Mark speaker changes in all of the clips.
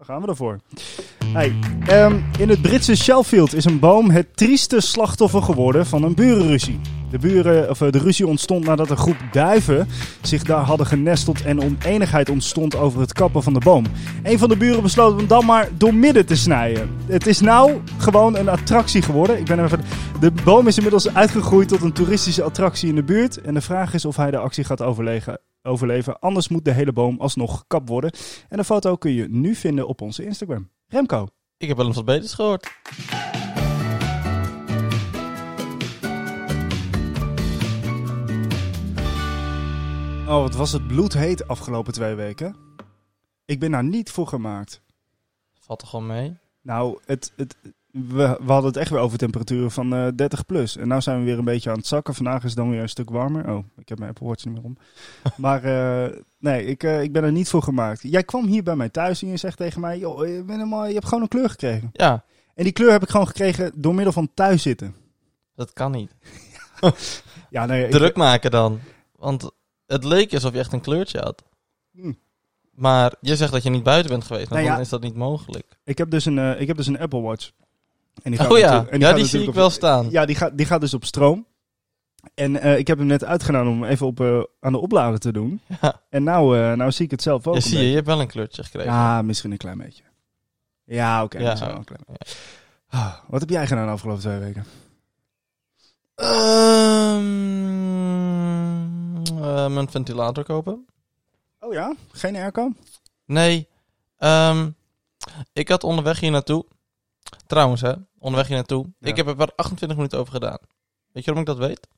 Speaker 1: Daar gaan we ervoor. Hey, ehm, in het Britse Sheffield is een boom het trieste slachtoffer geworden van een burenruzie. De, buren, of, eh, de ruzie ontstond nadat een groep duiven zich daar hadden genesteld en oneenigheid ontstond over het kappen van de boom. Een van de buren besloot hem dan maar door midden te snijden. Het is nou gewoon een attractie geworden. Ik ben even, de boom is inmiddels uitgegroeid tot een toeristische attractie in de buurt. En de vraag is of hij de actie gaat overleven. Overleven. Anders moet de hele boom alsnog gekapt worden. En de foto kun je nu vinden op onze Instagram. Remco.
Speaker 2: Ik heb wel eens wat beters gehoord.
Speaker 1: Oh, wat was het bloedheet afgelopen twee weken? Ik ben daar niet voor gemaakt.
Speaker 2: Valt toch gewoon mee?
Speaker 1: Nou, het, het, we, we hadden het echt weer over temperaturen van eh 30 plus. En nu zijn we weer een beetje aan het zakken. Vandaag is het dan weer een stuk warmer. Oh, ik heb mijn Apple Watch niet meer om. maar eh, nee, ik, eh, ik ben er niet voor gemaakt. Jij kwam hier bij mij thuis en je zegt tegen mij... Joh, je, bent helemaal, je hebt gewoon een kleur gekregen.
Speaker 2: Ja,
Speaker 1: En die kleur heb ik gewoon gekregen door middel van thuis zitten.
Speaker 2: dat kan niet.
Speaker 1: Ja, nee, ik-
Speaker 2: Druk maken dan. Want het leek alsof je echt een kleurtje had.
Speaker 1: Hm.
Speaker 2: Maar je zegt dat je niet buiten bent geweest. Nou,
Speaker 1: Nou ja.
Speaker 2: dan is dat niet mogelijk.
Speaker 1: Ik heb dus een, ik heb dus een Apple Watch. En
Speaker 2: Oh
Speaker 1: natuurlijk-
Speaker 2: ja,
Speaker 1: en
Speaker 2: ja
Speaker 1: gaat
Speaker 2: die zie ik
Speaker 1: op-
Speaker 2: wel staan.
Speaker 1: Ja, die gaat, die gaat dus op stroom. En eh, ik heb hem net uitgedaan om even op, eh, aan de oplader te doen.
Speaker 2: Ja.
Speaker 1: En nou, eh, nou zie ik het zelf ook.
Speaker 2: Ja, zie je, je hebt wel een kleurtje gekregen.
Speaker 1: Ja, misschien een klein beetje. Ja, oké.
Speaker 2: Ja.
Speaker 1: Ah, wat heb jij gedaan de afgelopen twee weken?
Speaker 2: Ehm, eh, mijn ventilator kopen?
Speaker 1: Oh ja? Geen airco?
Speaker 2: Nee. Ehm, ik had onderweg hier naartoe. Trouwens, hè. Onderweg hier naartoe.
Speaker 1: Ja.
Speaker 2: Ik heb er maar 28 minuten over gedaan. Weet je waarom ik dat weet?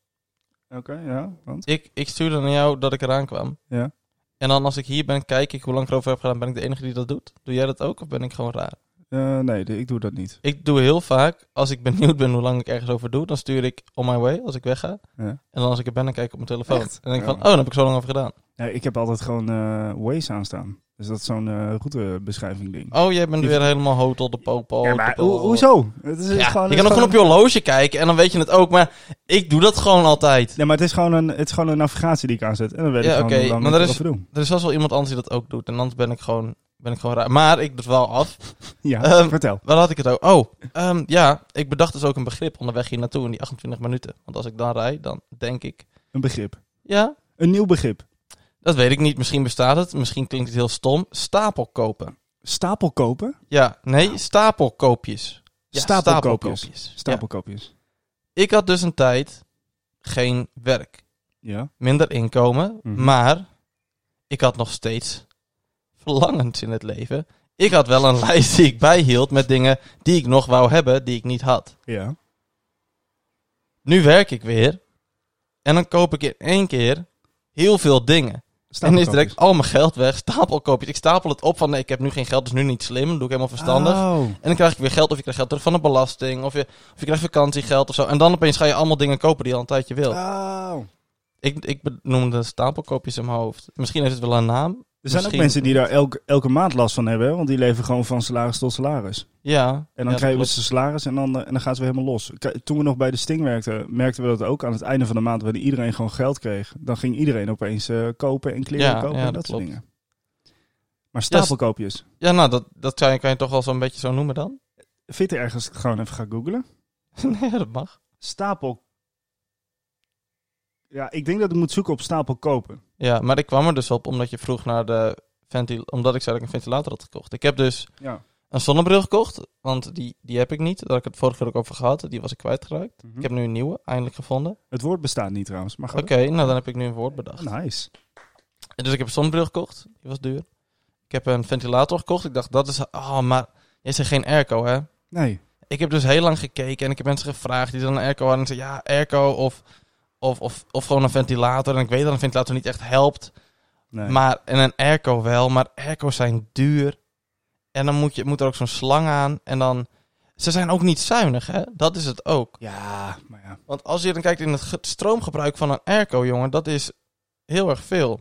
Speaker 1: Oké, ja. Want?
Speaker 2: Ik, ik stuurde naar jou dat ik eraan kwam.
Speaker 1: Ja.
Speaker 2: En dan als ik hier ben, kijk ik hoe lang ik erover heb gedaan. Ben ik de enige die dat doet? Doe jij dat ook of ben ik gewoon raar?
Speaker 1: Eh, nee, ik doe dat niet.
Speaker 2: Ik doe heel vaak, als ik benieuwd ben hoe lang ik ergens over doe, dan stuur ik on my way als ik wegga.
Speaker 1: Ja.
Speaker 2: En dan als ik er ben, dan kijk ik op mijn telefoon.
Speaker 1: Echt?
Speaker 2: En dan denk ik
Speaker 1: Ja.
Speaker 2: van, oh, dan heb ik zo lang over gedaan.
Speaker 1: Ik heb altijd gewoon eh Waze aanstaan. Dus dat is zo'n eh, routebeschrijving ding.
Speaker 2: Oh, jij bent weer helemaal hotel de popo.
Speaker 1: ja, maar
Speaker 2: de
Speaker 1: ho-
Speaker 2: po-
Speaker 1: hoezo? Het is
Speaker 2: Ja,
Speaker 1: gewoon,
Speaker 2: je kan ook gewoon op je horloge kijken en dan weet je het ook. Maar ik doe dat gewoon altijd.
Speaker 1: Nee, maar het is gewoon een, het is gewoon een navigatie die ik aanzet. En dan weet
Speaker 2: Ja,
Speaker 1: ik gewoon
Speaker 2: oké,
Speaker 1: hoe lang
Speaker 2: maar er is-. Er is vast wel iemand anders die dat ook doet. En anders ben ik gewoon, ben ik gewoon raar. Maar ik doe het wel af.
Speaker 1: Ja,
Speaker 2: Ehm,
Speaker 1: vertel.
Speaker 2: Waar had ik het ook? Oh, ehm, ja. Ik bedacht dus ook een begrip onderweg hier naartoe in die 28 minuten. Want als ik dan rijd, dan denk ik...
Speaker 1: Een begrip.
Speaker 2: Ja,
Speaker 1: Een nieuw begrip.
Speaker 2: Dat weet ik niet. Misschien bestaat het. Misschien klinkt het heel stom. Stapel kopen.
Speaker 1: Stapel kopen.
Speaker 2: Ja, nee, stapelkoopjes. Ja,
Speaker 1: Stapelkoopjes.
Speaker 2: stapelkoopjes. Ja.
Speaker 1: Stapelkoopjes.
Speaker 2: Ik had dus een tijd geen werk.
Speaker 1: Ja.
Speaker 2: Minder inkomen.
Speaker 1: Mhm.
Speaker 2: Maar ik had nog steeds verlangens in het leven. Ik had wel een lijst die ik bijhield met dingen die ik nog wou hebben, die ik niet had.
Speaker 1: Ja.
Speaker 2: Nu werk ik weer. En dan koop ik in één keer heel veel dingen. En is direct al mijn geld weg. Stapelkoopjes. Ik stapel het op van nee, ik heb nu geen geld, dus nu niet slim. doe ik helemaal verstandig.
Speaker 1: Oh.
Speaker 2: En dan krijg ik weer geld, of je krijgt geld terug van de belasting, of je, of je krijgt vakantiegeld of zo. En dan opeens ga je allemaal dingen kopen die je al een tijdje wil.
Speaker 1: Oh.
Speaker 2: Ik, ik noemde stapelkoopjes in mijn hoofd. Misschien heeft het wel een naam.
Speaker 1: Er zijn ook mensen die daar elke, elke maand last van hebben, hè, want die leven gewoon van salaris tot salaris.
Speaker 2: Ja.
Speaker 1: En dan
Speaker 2: ja,
Speaker 1: krijgen
Speaker 2: klopt.
Speaker 1: ze salaris en dan, eh, en dan gaan ze weer helemaal los. K- Toen we nog bij de Sting werkten, merkten we dat ook. Aan het einde van de maand, wanneer iedereen gewoon geld kreeg, dan ging iedereen opeens eh, kopen en kleren
Speaker 2: Ja,
Speaker 1: kopen
Speaker 2: ja,
Speaker 1: en dat,
Speaker 2: dat
Speaker 1: soort
Speaker 2: klopt.
Speaker 1: dingen. Maar stapelkoopjes.
Speaker 2: Ja, nou, dat, dat kan je, kan je toch wel zo'n beetje zo noemen dan?
Speaker 1: Vind je ergens gewoon even gaan googlen?
Speaker 2: nee, dat mag.
Speaker 1: Stapel. Ja, ik denk dat ik moet zoeken op stapel kopen.
Speaker 2: Ja, maar ik kwam er dus op omdat je vroeg naar de ventil... Omdat ik zei dat ik een ventilator had gekocht. Ik heb dus
Speaker 1: Ja.
Speaker 2: een zonnebril gekocht, want die, die heb ik niet. Daar ik het vorige keer ook over gehad. Die was ik kwijtgeraakt.
Speaker 1: Mhm.
Speaker 2: Ik heb nu een nieuwe, eindelijk gevonden.
Speaker 1: Het woord bestaat niet trouwens. Maar
Speaker 2: Oké, nou dan heb ik nu een woord bedacht.
Speaker 1: Nice.
Speaker 2: Dus ik heb een zonnebril gekocht. Die was duur. Ik heb een ventilator gekocht. Ik dacht, dat is... Oh, maar jij zegt geen airco, hè?
Speaker 1: Nee.
Speaker 2: Ik heb dus heel lang gekeken en ik heb mensen gevraagd die dan een airco hadden. En zeiden, ja, airco of, of, of, of gewoon een ventilator. En ik weet dat een ventilator niet echt helpt.
Speaker 1: nee.
Speaker 2: Maar, en een airco wel, maar airco's zijn duur. En dan moet, je, moet er ook zo'n slang aan. En dan... Ze zijn ook niet zuinig, hè? Dat is het ook.
Speaker 1: Ja, maar ja.
Speaker 2: Want als je dan kijkt in het ge- stroomgebruik van een airco, jongen, dat is heel erg veel.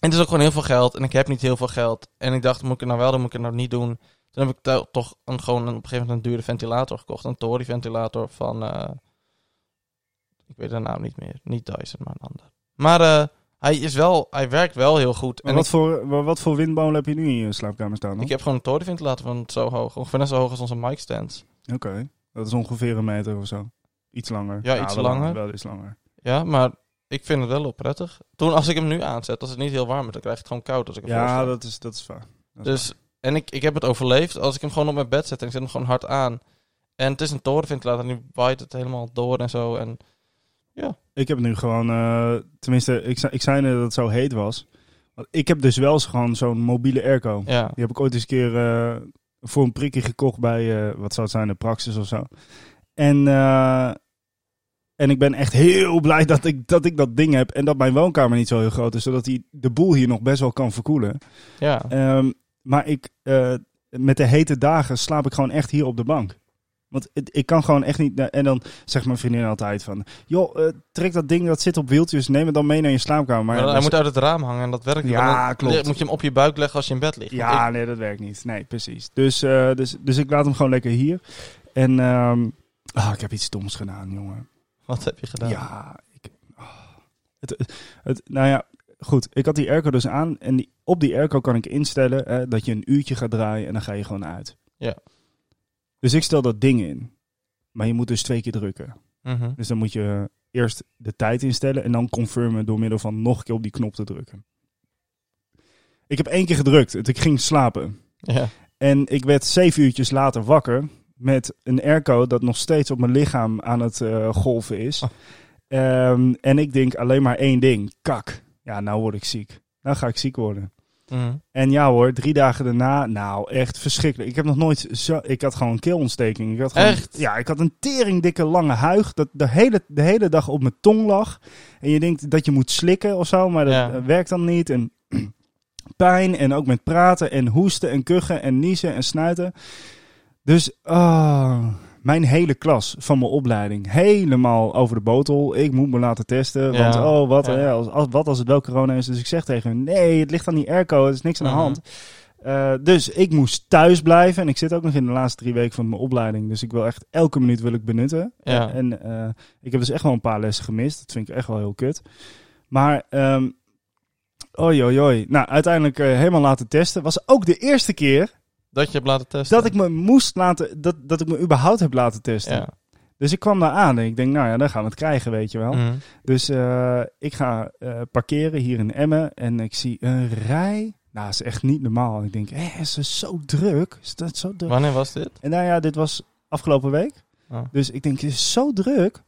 Speaker 2: En het is ook gewoon heel veel geld. En ik heb niet heel veel geld. En ik dacht, moet ik het nou wel doen, moet ik het nou niet doen? Toen heb ik to- toch een, gewoon een, op een gegeven moment een dure ventilator gekocht. Een Tory ventilator van... eh, ik weet de naam niet meer. Niet Dyson, maar een ander. Maar eh, Hij, is wel, hij werkt wel heel goed.
Speaker 1: Maar
Speaker 2: En
Speaker 1: wat,
Speaker 2: ik,
Speaker 1: voor, wa- wat voor windmolen heb je nu in je slaapkamer staan? dan?
Speaker 2: ik heb gewoon een torenventilator van zo hoog. Ongeveer net zo hoog als onze mic stands.
Speaker 1: Oké, dat is ongeveer een meter of zo. Iets langer.
Speaker 2: Ja, iets
Speaker 1: wel
Speaker 2: langer.
Speaker 1: Wel iets langer.
Speaker 2: Ja, maar ik vind het wel prettig. Toen, als ik hem nu aanzet, als het niet heel warm is, dan krijg je het gewoon koud als ik ervoor
Speaker 1: Ja, dat is, dat is waar. Dat
Speaker 2: Dus, en ik, ik heb het overleefd. Als ik hem gewoon op mijn bed zet en ik zet hem gewoon hard aan. En het is een torenventilator en nu waait het helemaal door en zo. En
Speaker 1: Ik heb nu gewoon, eh, tenminste, ik, zei- ik zei net dat het zo heet was. Want ik heb dus wel eens gewoon zo'n mobiele airco.
Speaker 2: ja,
Speaker 1: Die heb ik ooit eens een keer eh, voor een prikje gekocht bij, eh, wat zou het zijn, de Praxis of zo. En, en ik ben echt heel blij dat ik, dat ik dat ding heb en dat mijn woonkamer niet zo heel groot is. Zodat hij de boel hier nog best wel kan verkoelen.
Speaker 2: ja.
Speaker 1: Ehm, maar ik, met de hete dagen slaap ik gewoon echt hier op de bank. Want ik kan gewoon echt niet. En dan zegt mijn vriendin altijd van: joh, eh, trek dat ding dat zit op wieltjes, neem het dan mee naar je slaapkamer. Maar
Speaker 2: hij moet uit het raam hangen en dat werkt niet.
Speaker 1: Ja,
Speaker 2: dan
Speaker 1: klopt.
Speaker 2: Moet je hem op je buik leggen als je in bed ligt.
Speaker 1: Ja,
Speaker 2: ik-
Speaker 1: nee, dat werkt niet. Nee, precies. Dus, eh, dus, dus ik laat hem gewoon lekker hier. En ehm, ah, ik heb iets stoms gedaan, jongen.
Speaker 2: wat heb je gedaan?
Speaker 1: Ja, ik, ah. het, het, het- nou ja, goed. Ik had die airco dus aan. En die, op die airco kan ik instellen eh, dat je een uurtje gaat draaien en dan ga je gewoon uit.
Speaker 2: Ja.
Speaker 1: Dus ik stel dat ding in. Maar je moet dus twee keer drukken.
Speaker 2: Mhm.
Speaker 1: Dus dan moet je eerst de tijd instellen en dan confirmen door middel van nog een keer op die knop te drukken. Ik heb één keer gedrukt. Ik ging slapen.
Speaker 2: ja.
Speaker 1: En ik werd zeven uurtjes later wakker met een airco dat nog steeds op mijn lichaam aan het eh, golven is.
Speaker 2: Oh.
Speaker 1: Ehm, en ik denk alleen maar één ding. Kak. Ja, nou word ik ziek. Nou ga ik ziek worden.
Speaker 2: Mhm.
Speaker 1: En ja hoor, drie dagen daarna, nou echt verschrikkelijk. Ik heb nog nooit zo... Ik had gewoon een keelontsteking. Ik had gewoon,
Speaker 2: Echt?
Speaker 1: Ja, ik had een teringdikke lange huig dat de hele, de hele dag op mijn tong lag. En je denkt dat je moet slikken of zo, maar dat
Speaker 2: Ja.
Speaker 1: werkt dan niet. En pijn en ook met praten en hoesten en kuchen en niezen en snuiten. Dus ah, mijn hele klas van mijn opleiding helemaal over de botel. Ik moet me laten testen,
Speaker 2: Ja.
Speaker 1: want oh, wat,
Speaker 2: Ja.
Speaker 1: als, als, wat als het wel corona is. Dus ik zeg tegen hun, nee, het ligt aan die airco, er is niks aan de
Speaker 2: Mhm.
Speaker 1: hand. Eh, dus ik moest thuis blijven en ik zit ook nog in de laatste drie weken van mijn opleiding. Dus ik wil echt elke minuut wil ik benutten.
Speaker 2: Ja.
Speaker 1: En eh, ik heb dus echt wel een paar lessen gemist. Dat vind ik echt wel heel kut. Maar, ehm oi, oi, oi. Nou, uiteindelijk eh, helemaal laten testen. Was ook de eerste keer
Speaker 2: Dat je hebt laten testen.
Speaker 1: dat ik me moest laten, dat, dat ik me überhaupt heb laten testen.
Speaker 2: Ja.
Speaker 1: Dus ik kwam daar aan en ik denk, nou ja, dan gaan we het krijgen, weet je wel.
Speaker 2: Mhm.
Speaker 1: Dus eh, ik ga eh, parkeren hier in Emmen en ik zie een rij. Nou, dat is echt niet normaal. Ik denk, hé, is het zo druk? Is dat zo druk?
Speaker 2: Wanneer was dit?
Speaker 1: En nou ja, dit was afgelopen week.
Speaker 2: Oh.
Speaker 1: Dus ik denk, het is zo druk.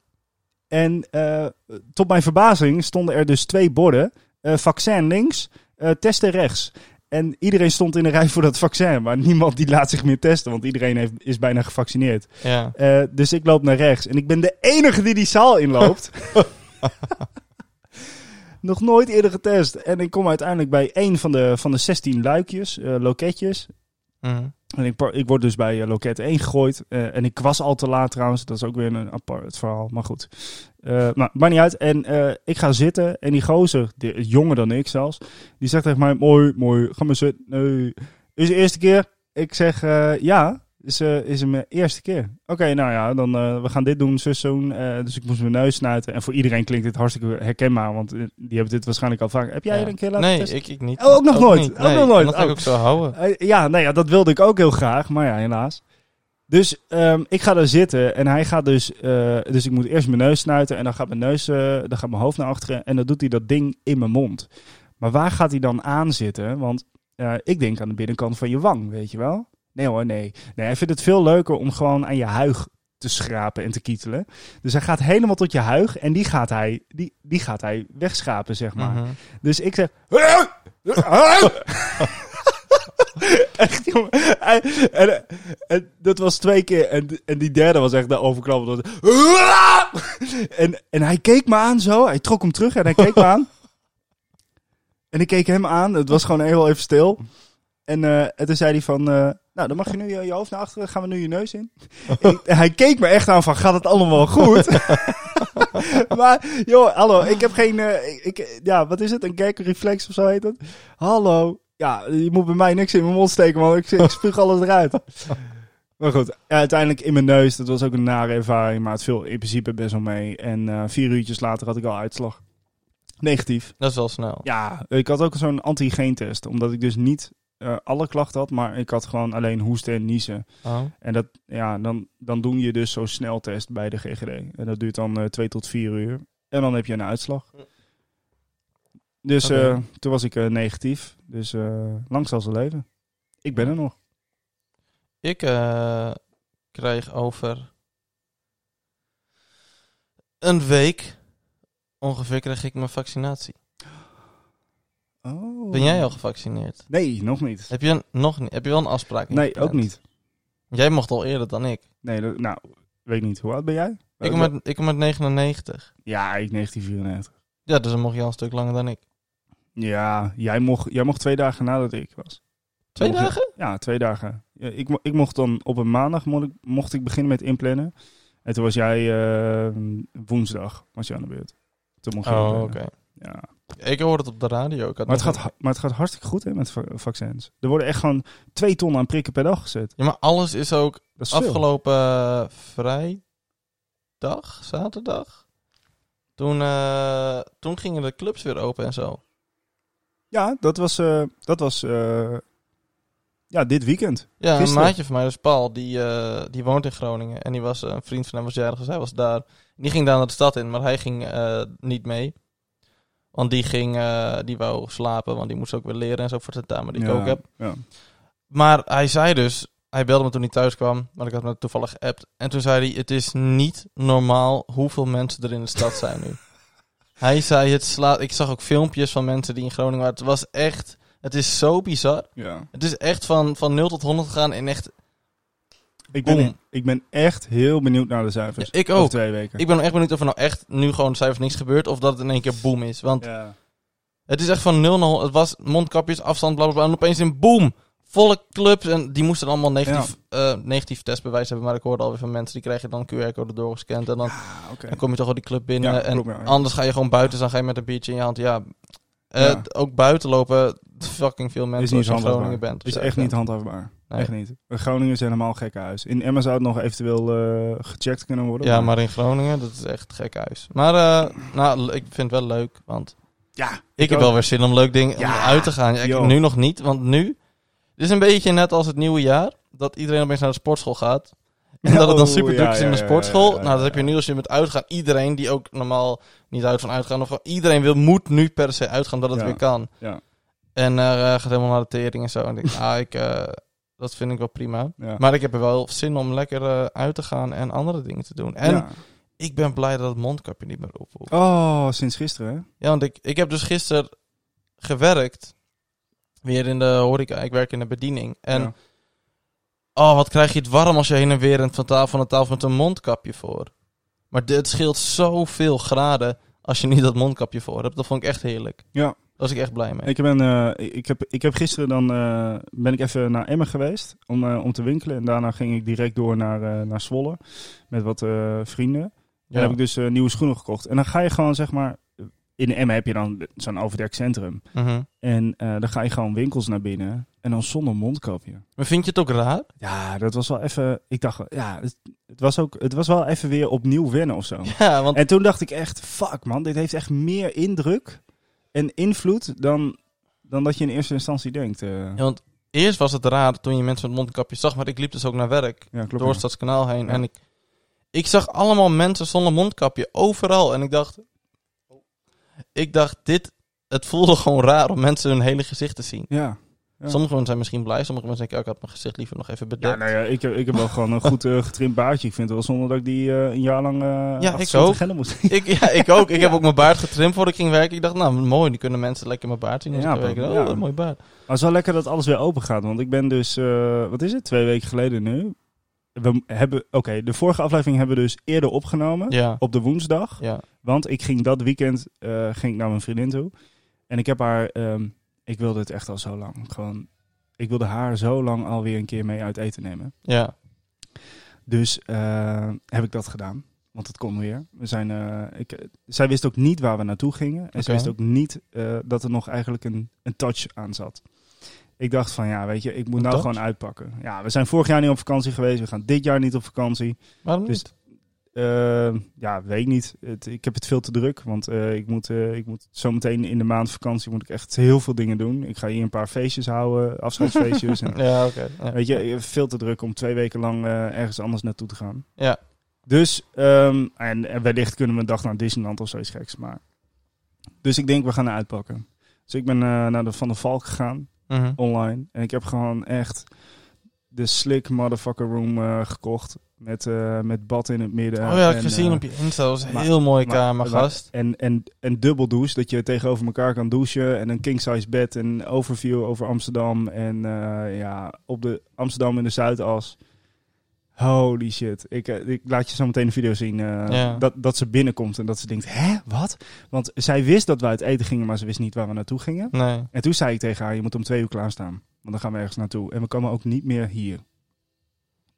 Speaker 1: En eh, tot mijn verbazing stonden er dus twee borden. vaccin links, testen rechts. En iedereen stond in de rij voor dat vaccin. Maar niemand die laat zich meer testen, want iedereen heeft, is bijna gevaccineerd.
Speaker 2: Ja.
Speaker 1: Eh, dus ik loop naar rechts. En ik ben de enige die die zaal inloopt. Nog nooit eerder getest. En ik kom uiteindelijk bij één van de, van de 16 luikjes, eh, loketjes.
Speaker 2: Mhm.
Speaker 1: En ik, ik word dus bij eh, loket 1 gegooid. Eh, en ik was al te laat trouwens. Dat is ook weer een apart verhaal. Maar goed. Eh maar maakt niet uit. En ik ga zitten. En die gozer, jonger dan ik zelfs. Die zegt tegen mij, mooi, mooi. Ga maar zitten. Nee. Is de eerste keer? Ik zeg, ja. Is, eh, is hem eerste keer. Oké, nou ja, dan uh, we gaan dit doen, zus doen. Uh, dus ik moest mijn neus snuiten. En voor iedereen klinkt dit hartstikke herkenbaar. Want uh, die hebben dit waarschijnlijk al vaak. Heb jij er een keer laten
Speaker 2: nee,
Speaker 1: testen?
Speaker 2: ik, ik niet.
Speaker 1: Oh, ook nog nooit?
Speaker 2: Niet.
Speaker 1: Ook
Speaker 2: Nee,
Speaker 1: nog nooit?
Speaker 2: Dat ga ik
Speaker 1: Oh.
Speaker 2: ook zo houden.
Speaker 1: Uh, ja, nou ja, dat wilde ik ook heel graag, maar ja, helaas. Dus um, ik ga daar zitten en hij gaat dus, uh, dus ik moet eerst mijn neus snuiten en dan gaat mijn neus, uh, dan gaat mijn hoofd naar achteren en dan doet hij dat ding in mijn mond. Maar waar gaat hij dan aan zitten? Want uh, ik denk aan de binnenkant van je wang, weet je wel? Nee hoor, nee. Nee, hij vindt het veel leuker om gewoon aan je huig te schrapen en te kietelen. Dus hij gaat helemaal tot je huig en die gaat hij, die, die gaat hij wegschapen, zeg maar.
Speaker 2: Mhm.
Speaker 1: Dus ik zeg... echt, jongen. En, en, en dat was twee keer. En, en die derde was echt de overklap. En, en hij keek me aan zo. Hij trok hem terug en hij keek me aan. En ik keek hem aan. Het was gewoon heel even stil. En, uh, en toen zei hij van... Uh, nou, dan mag je nu je, je hoofd naar achteren. Gaan we nu je neus in? hij keek me echt aan van... Gaat het allemaal goed? maar, joh, hallo. Ik heb geen... Uh, ik, ja, wat is het? Een kijkreflex of zo heet het? Hallo. Ja, je moet bij mij niks in mijn mond steken, man. Ik, ik spuug alles eruit. Maar goed, uiteindelijk in mijn neus. Dat was ook een nare ervaring, maar het viel in principe best wel mee. En uh, vier uurtjes later had ik al uitslag. Negatief.
Speaker 2: Dat is wel snel.
Speaker 1: Ja, ik had ook zo'n antigeentest. Omdat ik dus niet eh, alle klachten had, maar ik had gewoon alleen hoesten en niezen.
Speaker 2: Oh.
Speaker 1: En dat, ja, dan, dan doen je dus zo'n sneltest bij de GGD. En dat duurt dan eh, twee tot vier uur. En dan heb je een uitslag. Dus eh, toen was ik eh, negatief. Dus eh lang zal ze leven. Ik ben er nog.
Speaker 2: Ik eh, krijg over een week ongeveer krijg ik mijn vaccinatie.
Speaker 1: Oh.
Speaker 2: Ben jij al gevaccineerd?
Speaker 1: Nee, nog niet.
Speaker 2: Heb je een, nog niet? Heb je wel een afspraak?
Speaker 1: Nee, ook niet.
Speaker 2: Jij mocht al eerder dan ik.
Speaker 1: Nee, nou, weet niet. Hoe oud ben jij?
Speaker 2: Ik kom, met, ik kom met 99.
Speaker 1: Ja, ik 1994.
Speaker 2: Ja, dus dan mocht je al een stuk langer dan ik.
Speaker 1: Ja, jij mocht, jij mocht twee dagen nadat ik was.
Speaker 2: Twee
Speaker 1: Mocht
Speaker 2: dagen?
Speaker 1: Ja, twee dagen. Ja, ik, ik mocht dan op een maandag mocht ik, mocht ik beginnen met inplannen. En toen was jij eh, woensdag was je aan de beurt. Toen mocht je
Speaker 2: Oh, oké.
Speaker 1: Ja.
Speaker 2: Ik hoorde het op de radio.
Speaker 1: Maar, het gaat, maar het gaat hartstikke goed hè, met va- vaccins. Er worden echt gewoon twee ton aan prikken per dag gezet.
Speaker 2: Ja, maar alles is ook
Speaker 1: is
Speaker 2: afgelopen eh, vrijdag, zaterdag. Toen, eh, toen gingen de clubs weer open en zo.
Speaker 1: Ja, dat was, eh, dat was ja, dit weekend.
Speaker 2: Ja,
Speaker 1: Gisteren.
Speaker 2: een maatje van mij, dus Paul, die, die woont in Groningen. En die was, een vriend van hem was jarig, dus hij was daar. Die ging daar naar de stad in, maar hij ging niet mee. Want die ging, eh, die wou slapen, want die moest ook weer leren en zo voor zijn tentamen die ik ook heb.
Speaker 1: Ja.
Speaker 2: Maar hij zei dus, hij belde me toen hij thuis kwam, maar ik had me toevallig geappt. En toen zei hij, het is niet normaal hoeveel mensen er in de stad zijn nu. hij zei, het slaat, ik zag ook filmpjes van mensen die in Groningen waren. Het was echt, het is zo bizar.
Speaker 1: ja.
Speaker 2: Het is echt van, van 0 tot 100 gegaan en echt,
Speaker 1: Ik, ben,
Speaker 2: Boom.
Speaker 1: ik ben echt heel benieuwd naar de cijfers.
Speaker 2: Ja, ik
Speaker 1: Over
Speaker 2: ook.
Speaker 1: twee weken.
Speaker 2: ik ben echt benieuwd of er nou echt nu gewoon de cijfers niks gebeurt of dat het in één keer boom is. Want
Speaker 1: ja.
Speaker 2: het is echt van 0 naar 100, het was mondkapjes, afstand, bla bla bla. En opeens een boom. Volle clubs en die moesten allemaal negatief, eh, negatief testbewijs hebben. Maar ik hoorde alweer van mensen die krijgen dan QR-code doorgescand. En dan,
Speaker 1: Ah,
Speaker 2: dan kom je toch wel die club binnen. En
Speaker 1: klopt,
Speaker 2: anders ga je gewoon buiten, dus dan ga je met een biertje in je hand. Ja, Eh, ook buiten lopen, fucking veel mensen als je in. Groningen bent.
Speaker 1: Is echt niet handhaafbaar.
Speaker 2: Nee.
Speaker 1: Echt niet. Groningen is helemaal een gekke huis. In Emma zou het nog eventueel eh, gecheckt kunnen worden.
Speaker 2: Ja, maar in Groningen, dat is echt gek huis. Maar eh, nou, ik vind het wel leuk, want
Speaker 1: Ja,
Speaker 2: ik, heb wel weer zin om leuk dingen om uit te gaan. Ik, nu nog niet, want nu... Het is een beetje net als het nieuwe jaar, dat iedereen opeens naar de sportschool gaat. En dat het dan
Speaker 1: Oh,
Speaker 2: super druk is in de sportschool. nou, dat heb je nu als je met uitgaan. Iedereen die ook normaal niet uit van uitgaan, of iedereen wil, moet nu per se uitgaan dat het
Speaker 1: Ja.
Speaker 2: weer kan.
Speaker 1: Ja.
Speaker 2: En eh gaat helemaal naar de tering en zo. En ik denk, ah, ik, dat vind ik wel prima.
Speaker 1: Ja.
Speaker 2: Maar ik heb er wel zin om lekker eh, uit te gaan en andere dingen te doen. En
Speaker 1: Ja.
Speaker 2: ik ben blij dat het mondkapje niet meer op hoeft.
Speaker 1: Oh, sinds gisteren hè?
Speaker 2: Ja, want ik, ik heb dus gisteren gewerkt. Weer in de horeca. Ik werk in de bediening. En
Speaker 1: Ja.
Speaker 2: oh, wat krijg je het warm als je heen en weer van tafel naar tafel met een mondkapje voor. Maar dit- scheelt zoveel graden als je niet dat mondkapje voor hebt. Dat vond ik echt heerlijk.
Speaker 1: Ja.
Speaker 2: Daar was ik echt blij mee.
Speaker 1: Ik, ben, eh, ik, heb, ik heb gisteren dan eh, ben ik even naar Emmen geweest om, eh, om te winkelen. En daarna ging ik direct door naar, naar Zwolle met wat vrienden. En
Speaker 2: ja.
Speaker 1: heb ik dus nieuwe schoenen gekocht. En dan ga je gewoon zeg maar... In Emmen heb je dan zo'n overdekcentrum.
Speaker 2: Mhm.
Speaker 1: En dan ga je gewoon winkels naar binnen. En dan zonder mondkapje.
Speaker 2: Maar vind je het ook raar?
Speaker 1: Ja, dat was wel even... Ik dacht, ja, het, het was ook, het was wel even weer opnieuw wennen of zo.
Speaker 2: Ja, want
Speaker 1: En toen dacht ik echt, fuck man, dit heeft echt meer indruk en invloed dan, dan dat je in eerste instantie denkt. eh.
Speaker 2: Ja, want eerst was het raar toen je mensen met mondkapjes zag, maar ik liep dus ook naar werk
Speaker 1: ja, klopt.
Speaker 2: door het. Stadskanaal heen
Speaker 1: Ja.
Speaker 2: en ik, ik zag allemaal mensen zonder mondkapje overal en ik dacht, ik dacht dit, het voelde gewoon raar om mensen hun hele gezicht te zien.
Speaker 1: Ja. Ja.
Speaker 2: Sommige mensen zijn misschien blij, sommige mensen denken, oh, ik had mijn gezicht liever nog even
Speaker 1: Ja,
Speaker 2: bedekt.
Speaker 1: nou ja, ik, heb, ik heb wel gewoon een goed eh, getrimd baardje. Ik vind het wel zonde dat ik die eh, een jaar lang eh
Speaker 2: Ja, ik ook.
Speaker 1: moest.
Speaker 2: Ik, ja, ik ook. Ik heb ook mijn baard getrimd voordat ik ging werken. Ik dacht, nou mooi, nu kunnen mensen lekker mijn baard zien als
Speaker 1: Ja,
Speaker 2: ik werken. Oh,
Speaker 1: ja.
Speaker 2: een mooi baard.
Speaker 1: Maar het is wel lekker dat alles weer open gaat. Want ik ben dus, eh, wat is het, twee weken geleden nu. We hebben, oké, de vorige aflevering hebben we dus eerder opgenomen.
Speaker 2: Ja,
Speaker 1: Op de woensdag.
Speaker 2: ja.
Speaker 1: Want ik ging dat weekend eh, ging ik naar mijn vriendin toe. En ik heb haar, ehm, ik wilde het echt al zo lang. Gewoon, ik wilde haar zo lang alweer een keer mee uit eten nemen.
Speaker 2: ja.
Speaker 1: Dus eh, heb ik dat gedaan. Want het kon weer. We zijn, eh, ik, zij wist ook niet waar we naartoe gingen. En ze
Speaker 2: Oké.
Speaker 1: wist ook niet eh, dat er nog eigenlijk een, een touch aan zat. Ik dacht van ja, weet je, ik moet
Speaker 2: Een
Speaker 1: nou
Speaker 2: touch?
Speaker 1: gewoon uitpakken. Ja, we zijn vorig jaar niet op vakantie geweest. We gaan dit jaar niet op vakantie.
Speaker 2: Waarom
Speaker 1: Dus
Speaker 2: niet?
Speaker 1: Eh, ja, weet ik niet. Het, ik heb het veel te druk, want eh, ik moet, eh, ik moet zometeen in de maand vakantie moet ik echt heel veel dingen doen. Ik ga hier een paar feestjes houden, afscheidsfeestjes. en,
Speaker 2: Ja, oké. ja.
Speaker 1: weet je, veel te druk om twee weken lang eh, ergens anders naartoe te gaan.
Speaker 2: Ja.
Speaker 1: Dus, ehm, en, en wellicht kunnen we een dag naar Disneyland of zoiets geks, maar... Dus ik denk, we gaan uitpakken. Dus ik ben naar de Van der Valk gegaan,
Speaker 2: Mhm.
Speaker 1: online. En ik heb gewoon echt de slick motherfucker room eh, gekocht. Met, eh, met bad in het midden.
Speaker 2: Oh ja, ik
Speaker 1: En,
Speaker 2: gezien
Speaker 1: eh,
Speaker 2: op je Insta. Was een heel mooie kamer, gast.
Speaker 1: En, en, en dubbel douche, dat je tegenover elkaar kan douchen. En een king size bed en overview over Amsterdam. En ja, op de Amsterdam in de Zuidas. Holy shit. Ik, ik laat je zo meteen een video zien.
Speaker 2: Ja.
Speaker 1: dat, dat ze binnenkomt en dat ze denkt, hè, wat? Want zij wist dat we uit eten gingen, maar ze wist niet waar we naartoe gingen.
Speaker 2: Nee.
Speaker 1: En toen zei ik tegen haar, je moet om twee uur klaarstaan. Want dan gaan we ergens naartoe. En we komen ook niet meer hier.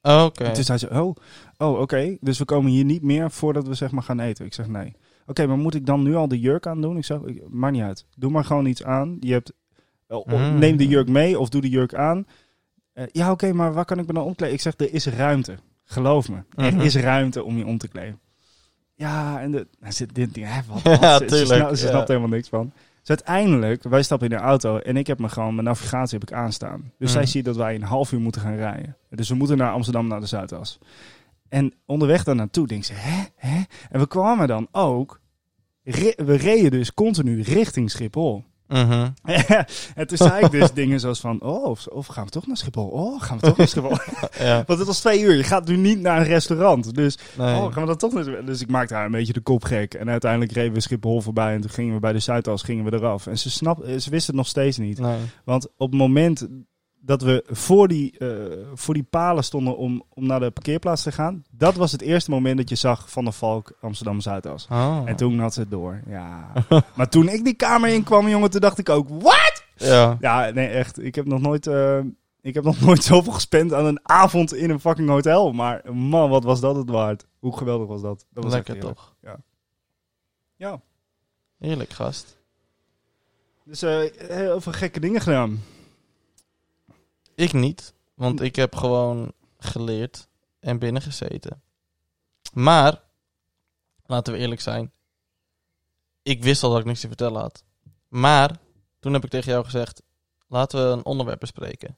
Speaker 2: Oh, Oké.
Speaker 1: En toen zei ze, oh, oh oké. Dus we komen hier niet meer voordat we zeg maar gaan eten. Ik zeg, nee. Oké, maar moet ik dan nu al de jurk aan doen? Ik zeg, maakt niet uit. Doe maar gewoon iets aan. Je hebt,
Speaker 2: Mm.
Speaker 1: Neem de jurk mee of doe de jurk aan. Eh, ja, oké, maar waar kan ik me dan omkleden? Ik zeg, er is ruimte. Geloof me. Er
Speaker 2: Mhm.
Speaker 1: is ruimte om je om te kleden. Ja, en de, nou, zit dit ding, hè, wat,
Speaker 2: Ja?
Speaker 1: Ze- ze,
Speaker 2: tuurlijk,
Speaker 1: snapt, ze
Speaker 2: ja.
Speaker 1: snapt helemaal niks van. Dus uiteindelijk, wij stappen in de auto en ik heb me gewoon, mijn navigatie heb ik aanstaan. Dus zij
Speaker 2: Mhm.
Speaker 1: ziet dat wij een half uur moeten gaan rijden. Dus we moeten naar Amsterdam, naar de Zuidas. En onderweg daar naartoe denkt ze, hè, hè? En we kwamen dan ook, we reden dus continu richting Schiphol.
Speaker 2: Mhm.
Speaker 1: en toen zei ik dus dingen zoals van, oh, of, of gaan we toch naar Schiphol? Oh, gaan we toch naar Schiphol?
Speaker 2: Ja.
Speaker 1: Want het was twee uur, je gaat nu niet naar een restaurant. Dus
Speaker 2: Nee.
Speaker 1: Oh, gaan we dat toch naar... Dus ik maakte haar een beetje de kop gek. En uiteindelijk reden we Schiphol voorbij. En toen gingen we bij de Zuidas gingen we eraf. En ze, snap, ze wist het nog steeds niet.
Speaker 2: nee.
Speaker 1: Want op het moment dat we voor die, eh, voor die palen stonden om, om naar de parkeerplaats te gaan... dat was het eerste moment dat je zag Van de Valk Amsterdam Zuidas.
Speaker 2: Oh.
Speaker 1: En toen had ze het door. Ja. maar toen ik die kamer inkwam, jongen, toen dacht ik ook... What?
Speaker 2: Ja.
Speaker 1: Ja, nee, echt. Ik heb nog nooit... eh, ik heb nog nooit zoveel gespend aan een avond in een fucking hotel. Maar man, wat was dat het waard. Hoe geweldig was dat? dat was
Speaker 2: Lekker toch?
Speaker 1: Ja.
Speaker 2: Heerlijk, gast.
Speaker 1: Dus eh, heel veel gekke dingen gedaan.
Speaker 2: Ik niet, want ik heb gewoon geleerd en binnen gezeten. Maar, laten we eerlijk zijn, ik wist al dat ik niks te vertellen had. Maar, toen heb ik tegen jou gezegd, laten we een onderwerp bespreken.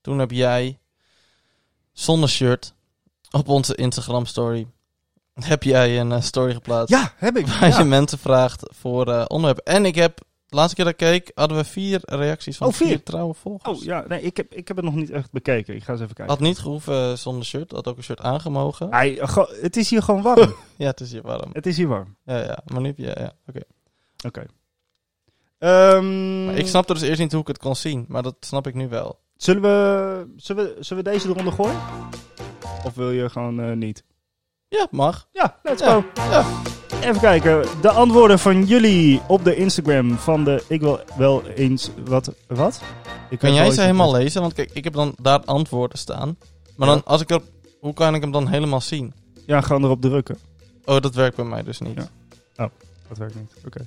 Speaker 2: Toen heb jij, zonder shirt, op onze Instagram story, heb jij een eh, story geplaatst.
Speaker 1: Ja, heb ik.
Speaker 2: Waar
Speaker 1: Ja.
Speaker 2: je mensen vraagt voor eh onderwerpen. En ik heb, de laatste keer dat ik keek, hadden we vier reacties van
Speaker 1: Oh, vier?
Speaker 2: vier trouwe volgers.
Speaker 1: Oh ja, nee, ik heb, ik heb het nog niet echt bekeken. Ik ga eens even kijken.
Speaker 2: Had niet gehoeven zonder shirt, had ook een shirt aangemogen.
Speaker 1: Hij, go- het is hier gewoon warm.
Speaker 2: Ja, het is hier warm.
Speaker 1: het is hier warm.
Speaker 2: Ja, ja, maar nu je, ja, oké.
Speaker 1: Oké. Ehm,
Speaker 2: ik snapte dus eerst niet hoe ik het kon zien, maar dat snap ik nu wel.
Speaker 1: Zullen we, zullen we, zullen we deze eronder gooien? Of wil je gewoon eh, niet?
Speaker 2: Ja, mag.
Speaker 1: Ja, let's
Speaker 2: Ja.
Speaker 1: go.
Speaker 2: Ja.
Speaker 1: Even kijken. De antwoorden van jullie op de Instagram van de... Ik wil wel eens... Wat? Wat? Ik
Speaker 2: Kan jij ze helemaal lezen? Want kijk, ik heb dan daar antwoorden staan. Maar
Speaker 1: Ja.
Speaker 2: dan, als ik er, hoe kan ik hem dan helemaal zien?
Speaker 1: Ja, gewoon erop drukken.
Speaker 2: Oh, dat werkt bij mij dus niet.
Speaker 1: Ja. Dat werkt niet. Oké.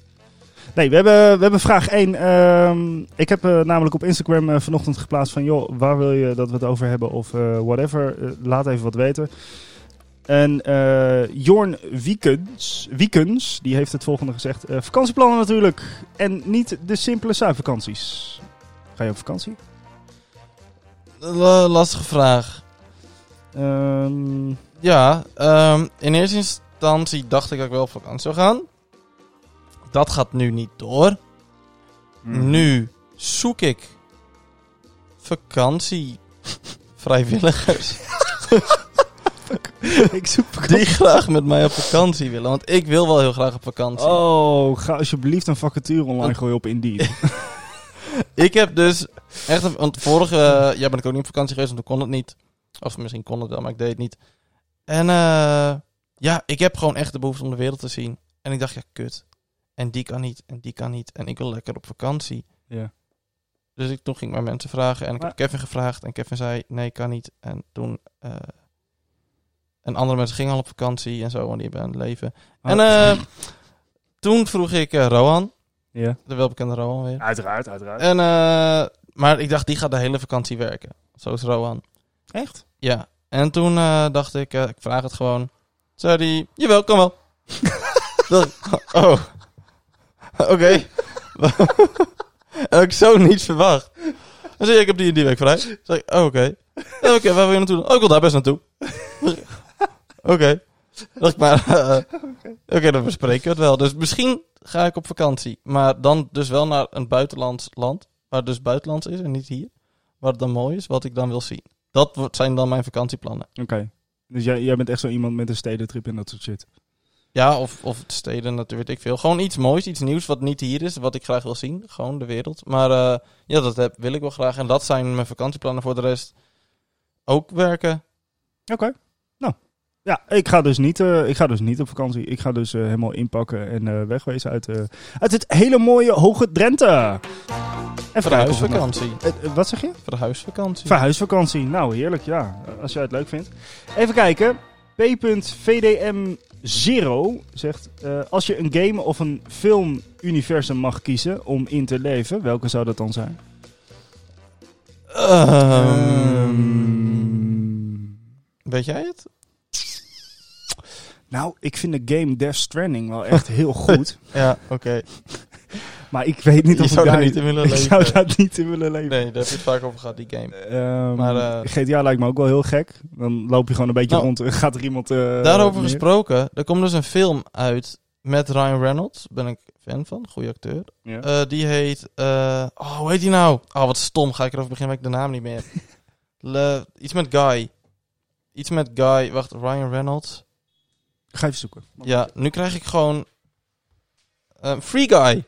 Speaker 1: Nee, we hebben, we hebben vraag 1. Ehm, ik heb eh, namelijk op Instagram eh, vanochtend geplaatst van... joh, waar wil je dat we het over hebben of eh, whatever. Laat even wat weten. En eh, Jorn Wiekens, Wiekens, die heeft het volgende gezegd. Eh, vakantieplannen natuurlijk. En niet de simpele zuivakanties. Ga je op vakantie?
Speaker 2: La- lastige vraag.
Speaker 1: Ehm,
Speaker 2: Ja, ehm, in eerste instantie dacht ik dat ik wel op vakantie zou gaan. Dat gaat nu niet door.
Speaker 1: mhm.
Speaker 2: Nu zoek ik vakantie vrijwilligers
Speaker 1: ik zoek
Speaker 2: die graag met mij op vakantie willen. Want ik wil wel heel graag op vakantie.
Speaker 1: Oh, ga alsjeblieft een vacature online gooien op Indeed.
Speaker 2: Ik heb dus echt... Een, want vorige eh, jaar ben ik ook niet op vakantie geweest, want toen kon het niet. Of misschien kon het wel, maar ik deed het niet. En eh, ja, ik heb gewoon echt de behoefte om de wereld te zien. En ik dacht, ja, kut. En die kan niet, en die kan niet. En ik wil lekker op vakantie.
Speaker 1: ja.
Speaker 2: Dus ik, toen ging ik maar mensen vragen. En ik
Speaker 1: Maar-
Speaker 2: heb Kevin gevraagd. En Kevin zei, nee, kan niet. En toen... eh, en andere mensen gingen al op vakantie en zo, want die hebben een leven. En
Speaker 1: Oh.
Speaker 2: eh, toen vroeg ik eh, Rohan,
Speaker 1: ja.
Speaker 2: de welbekende Rohan weer.
Speaker 1: Uiteraard, uiteraard.
Speaker 2: En, eh, maar ik dacht, die gaat de hele vakantie werken. Zo is Rohan.
Speaker 1: Echt?
Speaker 2: Ja. En toen dacht ik, ik vraag het gewoon. zei hij, jawel, kan wel. Oh, oké. Heb ik zo niet verwacht. Dan zei ik, ik heb die en die week vrij. Zei ik, oh, oké. Oké, waar wil je naartoe? Oh, ik wil daar best naartoe. Oké. Dacht ik maar, eh, oké, dan bespreken we het wel. Dus misschien ga ik op vakantie. Maar dan dus wel naar een buitenlands land. Waar het dus buitenlands is en niet hier. Waar het dan mooi is, wat ik dan wil zien. Dat wordt- zijn dan mijn vakantieplannen.
Speaker 1: Oké. Dus jij, jij bent echt zo iemand met een stedentrip en dat soort shit.
Speaker 2: Ja, of, of steden, dat weet ik veel. Gewoon iets moois, iets nieuws wat niet hier is, wat ik graag wil zien. Gewoon de wereld. Maar eh, ja, dat heb, wil ik wel graag. En dat zijn mijn vakantieplannen voor de rest. Ook werken.
Speaker 1: Oké. Ja, ik ga, dus niet, eh, ik ga dus niet op vakantie. Ik ga dus eh, helemaal inpakken en eh, wegwezen uit, uit het hele mooie Hoge Drenthe. En
Speaker 2: Verhuisvakantie.
Speaker 1: Wat zeg je?
Speaker 2: Verhuisvakantie.
Speaker 1: Verhuisvakantie. Nou, heerlijk, ja. Als jij het leuk vindt. Even kijken. P.VDM0 zegt... als je een game of een filmuniversum mag kiezen om in te leven, welke zou dat dan zijn?
Speaker 2: Ehm, weet jij het?
Speaker 1: Nou, ik vind de game Death Stranding wel echt heel goed.
Speaker 2: Ja, oké.
Speaker 1: Maar ik weet niet
Speaker 2: Je
Speaker 1: of
Speaker 2: zou
Speaker 1: ik
Speaker 2: daar
Speaker 1: daar
Speaker 2: niet in willen
Speaker 1: Ik
Speaker 2: leven.
Speaker 1: zou daar niet in willen leven.
Speaker 2: Nee, daar heb je het vaak over gehad, die game.
Speaker 1: Ehm,
Speaker 2: Maar, eh,
Speaker 1: GTA lijkt me ook wel heel gek. Dan loop je gewoon een beetje
Speaker 2: Nou,
Speaker 1: rond en gaat er iemand... eh,
Speaker 2: Daarover
Speaker 1: neer.
Speaker 2: gesproken, er komt dus een film uit met Ryan Reynolds. Ben ik fan van, goede acteur.
Speaker 1: Ja.
Speaker 2: Eh, die heet. oh, hoe heet die nou? Oh, wat stom. Ga ik erover beginnen, weet ik de naam niet meer. Le- iets met Guy. Iets met Guy. Wacht, Ryan Reynolds.
Speaker 1: Ga even zoeken.
Speaker 2: Ja, nu krijg ik gewoon. eh, Free Guy.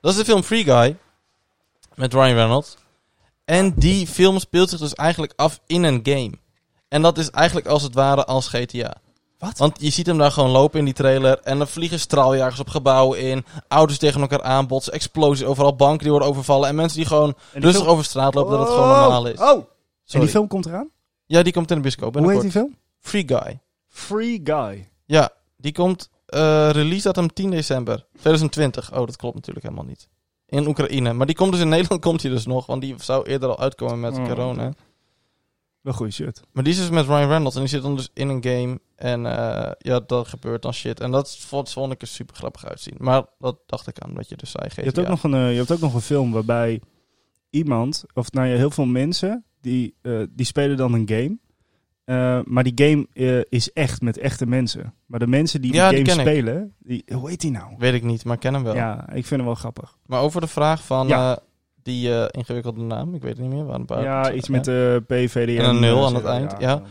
Speaker 2: Dat is de film Free Guy. Met Ryan Reynolds. En die film speelt zich dus eigenlijk af in een game. En dat is eigenlijk als het ware als GTA.
Speaker 1: Wat?
Speaker 2: Want je ziet hem daar gewoon lopen in die trailer. En er vliegen straaljagers op gebouwen in. Auto's tegen elkaar aanbotsen. Explosies overal. Banken die worden overvallen. En mensen die gewoon
Speaker 1: die
Speaker 2: rustig
Speaker 1: film-
Speaker 2: over straat lopen. Dat het gewoon
Speaker 1: Oh,
Speaker 2: normaal is.
Speaker 1: Oh, en die film komt eraan?
Speaker 2: Ja, die komt in de bioscoop.
Speaker 1: Hoe heet die film?
Speaker 2: Free Guy.
Speaker 1: Free Guy.
Speaker 2: Ja, die komt eh release datum 10 december 2020. Oh, dat klopt natuurlijk helemaal niet. In Oekraïne. Maar die komt dus in Nederland komt hij dus nog. Want die zou eerder al uitkomen met
Speaker 1: Oh.
Speaker 2: corona.
Speaker 1: Wel goede shit.
Speaker 2: Maar die is dus met Ryan Reynolds. En die zit dan dus in een game. En eh, ja, dat gebeurt dan shit. En dat vond, vond ik er super grappig uitzien. Maar dat dacht ik aan wat je dus zei. GTA.
Speaker 1: Je hebt, ook nog een, eh, je hebt ook nog een film waarbij iemand, of nou ja, heel veel mensen, die, eh, die spelen dan een game. Eh, maar die game eh, is echt met echte mensen. Maar de mensen die
Speaker 2: Ja,
Speaker 1: die game spelen, die, hoe heet die nou?
Speaker 2: Weet ik niet, maar ik ken hem wel.
Speaker 1: Ja, ik vind hem wel grappig.
Speaker 2: Maar over de vraag van
Speaker 1: Ja.
Speaker 2: eh, die ingewikkelde naam. Ik weet het niet meer. Waar een paar-
Speaker 1: ja, iets met de PVD.
Speaker 2: En een nul aan het eind, ja.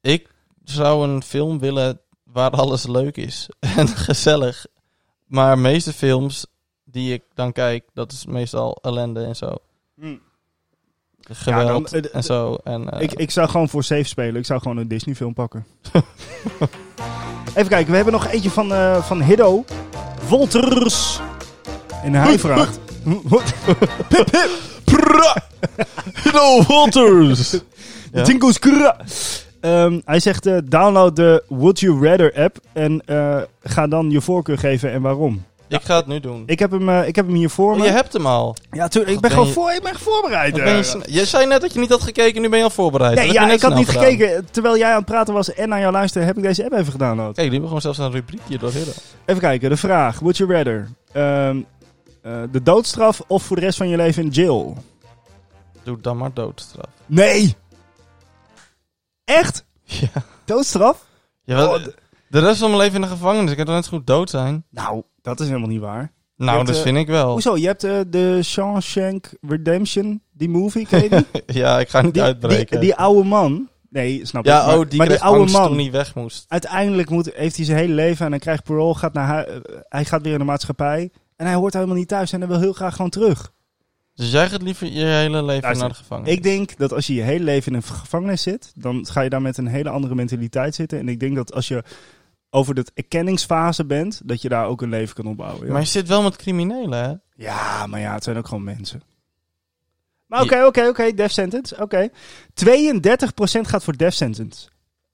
Speaker 2: Ik zou een film willen waar alles leuk is en gezellig. Maar de meeste films die ik dan kijk, dat is meestal ellende en zo.
Speaker 1: Hm.
Speaker 2: Geweld
Speaker 1: dan, eh,
Speaker 2: en zo. En, eh,
Speaker 1: Ik, ik zou gewoon voor safe spelen. Ik zou gewoon een Disney film pakken. Even kijken, we hebben nog eentje van, eh van Hiddo. Wolters. En hij vraagt... Pip, pip.
Speaker 2: Hiddo! Ja.
Speaker 1: Jingo's kra. Ehm, hij zegt, download de Would You Rather app en ga dan je voorkeur geven en waarom.
Speaker 2: Ik ga het nu doen.
Speaker 1: Ik heb hem, eh, ik heb hem hier voor me.
Speaker 2: Oh, je hebt hem al.
Speaker 1: Ja, tuurlijk. Ik ben gewoon voor, ik ben voorbereid.
Speaker 2: Je,
Speaker 1: eh.
Speaker 2: je zei net dat je niet had gekeken, nu ben je al voorbereid.
Speaker 1: Nee, ja, ik had niet
Speaker 2: gedaan.
Speaker 1: gekeken. Terwijl jij aan het praten was en aan jou luisteren, heb ik deze app even gedownload.
Speaker 2: Kijk, die hebben gewoon zelfs een rubriekje door Hiddo.
Speaker 1: Even kijken, de vraag. Would you rather? Ehm, eh, de doodstraf of voor de rest van je leven in jail?
Speaker 2: Doe dan maar doodstraf.
Speaker 1: Nee! Echt?
Speaker 2: Ja.
Speaker 1: Doodstraf?
Speaker 2: Ja,
Speaker 1: Oh,
Speaker 2: de rest van mijn leven in de gevangenis. Ik kan toch net zo goed dood zijn?
Speaker 1: nou, dat is helemaal niet waar.
Speaker 2: Nou,
Speaker 1: hebt,
Speaker 2: dat
Speaker 1: eh,
Speaker 2: vind ik wel.
Speaker 1: Hoezo? Je hebt eh, de Shawshank Redemption, die movie, ken je die?
Speaker 2: Ja, ik ga niet
Speaker 1: die,
Speaker 2: uitbreken.
Speaker 1: die, die oude man. Nee, snap je.
Speaker 2: ja,
Speaker 1: maar,
Speaker 2: oh, die
Speaker 1: maar die oude
Speaker 2: angst
Speaker 1: man.
Speaker 2: toen hij weg moest.
Speaker 1: Uiteindelijk moet, heeft hij zijn hele leven en hij krijgt parool, gaat naar eh, hij gaat weer in de maatschappij. En hij hoort helemaal niet thuis en hij wil heel graag gewoon terug.
Speaker 2: Dus jij gaat liever je hele leven
Speaker 1: Luister,
Speaker 2: naar de gevangenis?
Speaker 1: Ik denk dat als je je hele leven in een gevangenis zit, dan ga je daar met een hele andere mentaliteit zitten. En ik denk dat als je over de erkenningsfase bent, dat je daar ook een leven kan opbouwen. Ja,
Speaker 2: Maar je zit wel met criminelen, hè?
Speaker 1: ja maar ja, het zijn ook gewoon mensen. Maar oké, oké, oké, death sentence, oké. 32% gaat voor death sentence.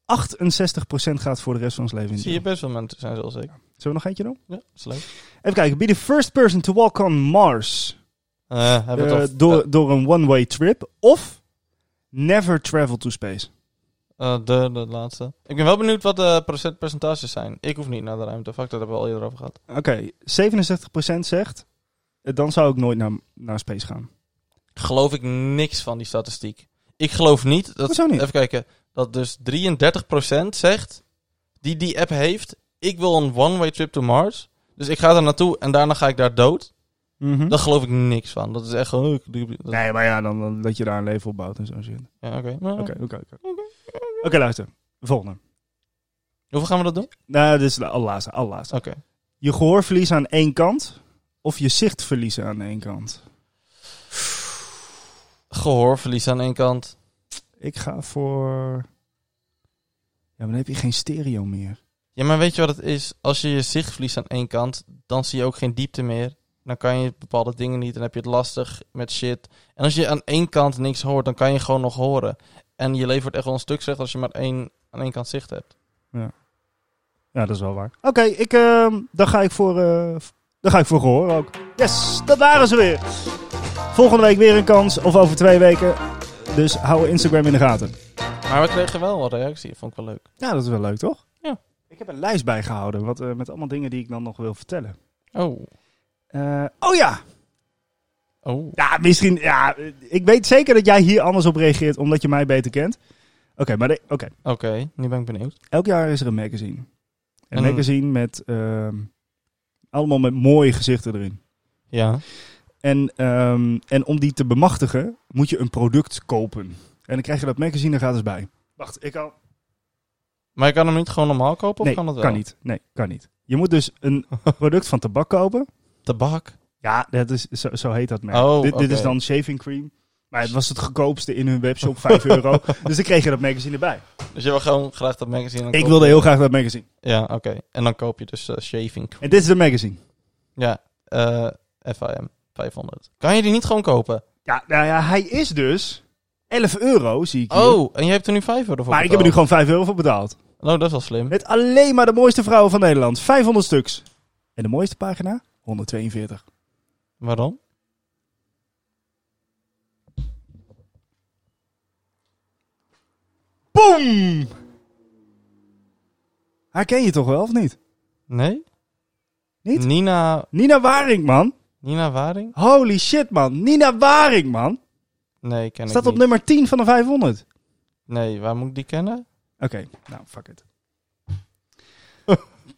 Speaker 1: 68% gaat voor de rest van ons leven in
Speaker 2: Zie je best wel mensen zijn zoals ik.
Speaker 1: Zullen we nog eentje doen?
Speaker 2: Ja, is leuk.
Speaker 1: Even kijken. Be the first person to walk on Mars.
Speaker 2: Toch-
Speaker 1: door, door een one-way trip. Of never travel to space.
Speaker 2: Eh, de, de laatste. Ik ben wel benieuwd wat de procent percentages zijn. Ik hoef niet naar de ruimte. Fuck, dat hebben we al eerder over gehad.
Speaker 1: Oké, 67% zegt, eh, dan zou ik nooit naar, naar space gaan.
Speaker 2: Geloof ik niks van die statistiek. Ik geloof niet dat...
Speaker 1: Niet?
Speaker 2: Even kijken. Dat dus 33% zegt, die die app heeft, ik wil een one-way trip to Mars. Dus ik ga daar naartoe en daarna ga ik daar dood.
Speaker 1: Mhm.
Speaker 2: Daar geloof ik niks van. Dat is echt gewoon... dat-
Speaker 1: Nee, maar ja, dan, dan dat je daar een leven op bouwt en zo zit.
Speaker 2: Ja, oké.
Speaker 1: Oké, oké, oké. Luister. Volgende.
Speaker 2: Hoeveel gaan we dat doen?
Speaker 1: Nou, dit is de allerlaatste, allerlaatste.
Speaker 2: Oké.
Speaker 1: Je gehoor verliezen aan één kant of je zicht verliezen aan één kant?
Speaker 2: Gehoorverlies aan één kant.
Speaker 1: Ik ga voor... Ja, maar dan heb je geen stereo meer.
Speaker 2: Ja, maar weet je wat het is? Als je je zicht verliest aan één kant, dan zie je ook geen diepte meer. Dan kan je bepaalde dingen niet. Dan heb je het lastig met shit. En als je aan één kant niks hoort, dan kan je gewoon nog horen. En je leven wordt echt wel een stuk slechter als je maar één, aan één kant zicht hebt.
Speaker 1: Ja, dat is wel waar. Oké, ik, ehm, dan ga ik voor, eh, dan ga ik voor gehoor ook. Yes, dat waren ze weer. Volgende week weer een kans, of over twee weken. Dus hou Instagram in de gaten.
Speaker 2: Maar we kregen wel wat reactie. Vond ik wel leuk.
Speaker 1: Ja, dat is wel leuk, toch?
Speaker 2: Ja.
Speaker 1: Ik heb een lijst bijgehouden wat, eh, met allemaal dingen die ik dan nog wil vertellen.
Speaker 2: Oh.
Speaker 1: Eh, oh ja!
Speaker 2: Oh.
Speaker 1: Ja, misschien. Ja, ik weet zeker dat jij hier anders op reageert omdat je mij beter kent. Oké, maar oké.
Speaker 2: Oké, nu ben ik benieuwd.
Speaker 1: elk jaar is er een magazine. Een
Speaker 2: En-
Speaker 1: magazine met ehm, allemaal met mooie gezichten erin.
Speaker 2: Ja.
Speaker 1: En, ehm, en om die te bemachtigen, moet je een product kopen. En dan krijg je dat magazine er gratis bij. Wacht, ik kan.
Speaker 2: Maar je kan hem niet gewoon normaal kopen? Of
Speaker 1: Nee,
Speaker 2: kan
Speaker 1: kan,
Speaker 2: dat wel?
Speaker 1: niet. Nee, kan niet. Je moet dus een product van tabak kopen.
Speaker 2: Tabak.
Speaker 1: Ja, dat is, zo, zo heet dat merk.
Speaker 2: Oh,
Speaker 1: dit, dit is dan shaving cream. Maar het was het goedkoopste in hun webshop, 5 euro. Dus dan kreeg je dat magazine erbij.
Speaker 2: Dus je wil gewoon graag dat magazine.
Speaker 1: Ik wilde
Speaker 2: je-
Speaker 1: heel graag dat magazine.
Speaker 2: Ja, oké. En dan koop je dus eh, shaving cream.
Speaker 1: En dit is de magazine.
Speaker 2: Ja, eh FIM 500. Kan je die niet gewoon kopen?
Speaker 1: Ja, nou ja, hij is dus 11 euro, zie ik hier.
Speaker 2: Oh, en je hebt er nu 5 euro voor
Speaker 1: maar ik heb er nu gewoon 5 euro voor betaald.
Speaker 2: Oh, dat is wel slim.
Speaker 1: Met alleen maar de mooiste vrouwen van Nederland. 500 stuks. En de mooiste pagina? 142.
Speaker 2: Waarom?
Speaker 1: Boom! Herken je toch wel, of niet?
Speaker 2: Nee?
Speaker 1: Niet?
Speaker 2: Nina,
Speaker 1: Nina Waring, man.
Speaker 2: Nina Waring?
Speaker 1: Holy shit, man. Nina Waring, man.
Speaker 2: Nee, ken
Speaker 1: Staat
Speaker 2: ik
Speaker 1: op
Speaker 2: niet.
Speaker 1: nummer 10 van de 500.
Speaker 2: Nee, waar moet ik die kennen?
Speaker 1: Oké, nou, fuck it.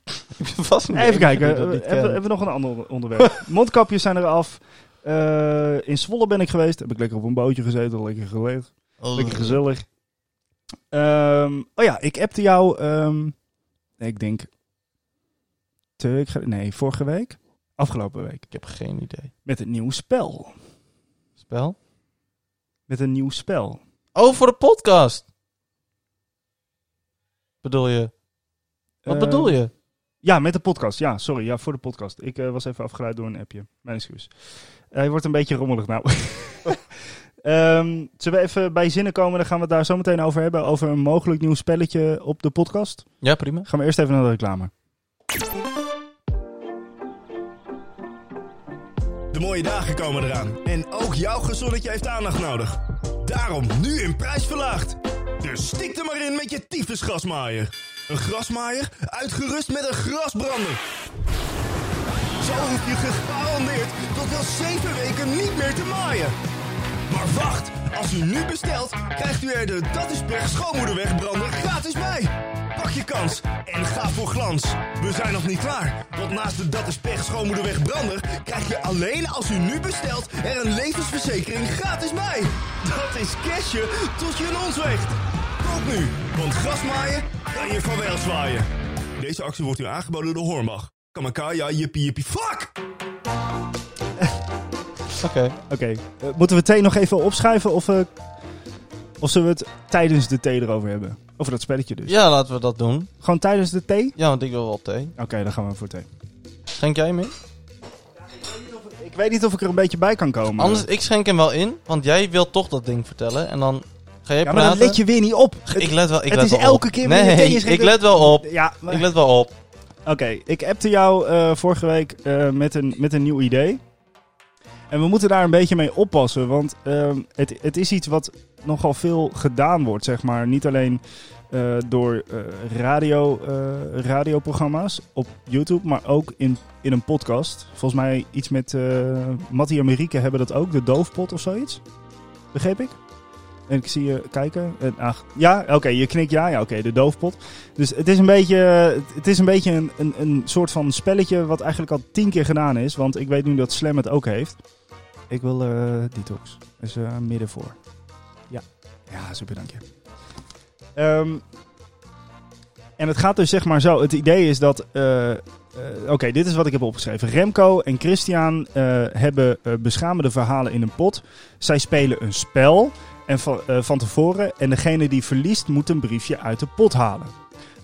Speaker 2: Ik ben vast niet de
Speaker 1: Even kijken, eh, hebben, we nog een ander onderwerp? Mondkapjes zijn eraf. Eh in Zwolle ben ik geweest. Heb ik lekker op een bootje gezeten, lekker geleefd.
Speaker 2: Oh.
Speaker 1: Lekker gezellig. Ehm, oh ja, ik appte jou, ehm, ik denk, nee, vorige week, afgelopen week,
Speaker 2: Ik heb geen idee.
Speaker 1: met een nieuw spel.
Speaker 2: Spel?
Speaker 1: Met een nieuw spel.
Speaker 2: Oh, voor de podcast! Bedoel je? Wat
Speaker 1: Eh,
Speaker 2: bedoel je?
Speaker 1: Ja, met de podcast. Ja, sorry, ja, voor de podcast. Ik eh, was even afgeleid door een appje. Mijn excuus. Eh, Hij wordt een beetje rommelig nou. Ehm, zullen we even bij zinnen komen? Dan gaan we het daar zo meteen over hebben. Over een mogelijk nieuw spelletje op de podcast.
Speaker 2: Ja, prima.
Speaker 1: Gaan we eerst even naar de reclame.
Speaker 3: De mooie dagen komen eraan en ook jouw gezonnetje heeft aandacht nodig. Daarom nu in prijs verlaagd. Dus stik er maar in met je tyfus grasmaaier. Een grasmaaier uitgerust met een grasbrander. Zo hoef je gegarandeerd tot wel 7 weken niet meer te maaien. Maar wacht, als u nu bestelt, krijgt u er de Dat is Pech schoonmoederwegbrander gratis bij. Pak je kans en ga voor glans. We zijn nog niet klaar, want naast de Dat is Pech schoonmoederwegbrander krijg je alleen als u nu bestelt er een levensverzekering gratis bij. Dat is cashje tot je in ons weegt. Koop nu, want grasmaaien kan je van wel zwaaien. Deze actie wordt u aangeboden door Hornbach. Kamakaya, jippie jippie, fuck!
Speaker 2: Oké.
Speaker 1: Oké, eh, moeten we thee nog even opschrijven of, eh, of zullen we het tijdens de thee erover hebben? Over dat spelletje dus.
Speaker 2: Ja, laten we dat doen.
Speaker 1: Gewoon tijdens de thee?
Speaker 2: Ja, want ik wil wel thee.
Speaker 1: Oké, dan gaan we voor thee.
Speaker 2: Schenk jij hem in?
Speaker 1: Ik weet niet of ik er een beetje bij kan komen.
Speaker 2: Anders, ik schenk hem wel in, want jij wilt toch dat ding vertellen. En dan ga jij
Speaker 1: ja, maar dan let je weer niet op.
Speaker 2: Ik let wel, ik
Speaker 1: het
Speaker 2: let
Speaker 1: is
Speaker 2: wel
Speaker 1: elke
Speaker 2: op.
Speaker 1: keer weer
Speaker 2: Nee, ik let wel op.
Speaker 1: Ja, maar-
Speaker 2: Ik let wel op.
Speaker 1: Oké, ik appte jou eh, vorige week eh, met, een, met een nieuw idee. En we moeten daar een beetje mee oppassen, want ehm, het, het is iets wat nogal veel gedaan wordt, zeg maar. Niet alleen eh, door radio, radioprogramma's op YouTube, maar ook in, in een podcast. Volgens mij iets met Mattie en Marieke hebben dat ook, de doofpot of zoiets. Begreep ik? En ik zie je kijken. Ja, oké, je knikt ja. Ja, oké, de doofpot. Dus het is een beetje, het is een, beetje een, een, een soort van spelletje wat eigenlijk al tien keer gedaan is. Want ik weet nu dat Slam het ook heeft. Ik wil uh, detox. Dus uh, midden voor. Ja. Ja, super, dank je. Um, en het gaat dus zeg maar zo. Het idee is dat. Uh, Oké, dit is wat ik heb opgeschreven. Remco en Christian hebben beschamende verhalen in een pot. Zij spelen een spel en van, van tevoren. En degene die verliest moet een briefje uit de pot halen.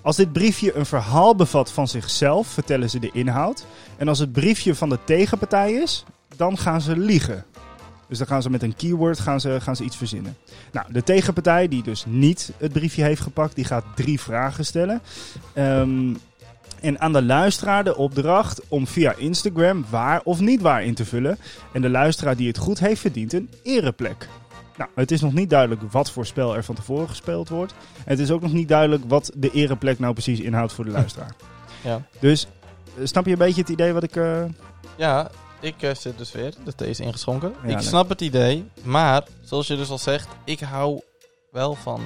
Speaker 1: Als dit briefje een verhaal bevat van zichzelf, vertellen ze de inhoud. En als het briefje van de tegenpartij is, dan gaan ze liegen. Dus dan gaan ze met een keyword gaan ze, gaan ze iets verzinnen. Nou, de tegenpartij, die dus niet het briefje heeft gepakt, die gaat drie vragen stellen. Um, en aan de luisteraar de opdracht om via Instagram waar of niet waar in te vullen. En de luisteraar die het goed heeft, verdient een ereplek. Nou, het is nog niet duidelijk wat voor spel er van tevoren gespeeld wordt. En het is ook nog niet duidelijk wat de ereplek nou precies inhoudt voor de luisteraar.
Speaker 2: Ja.
Speaker 1: Dus snap je een beetje het idee wat ik... Uh...
Speaker 2: Ja, ik uh, zit dus weer. De thee is ingeschonken.
Speaker 1: Ja,
Speaker 2: ik snap het idee. Maar, zoals je dus al zegt, ik hou wel van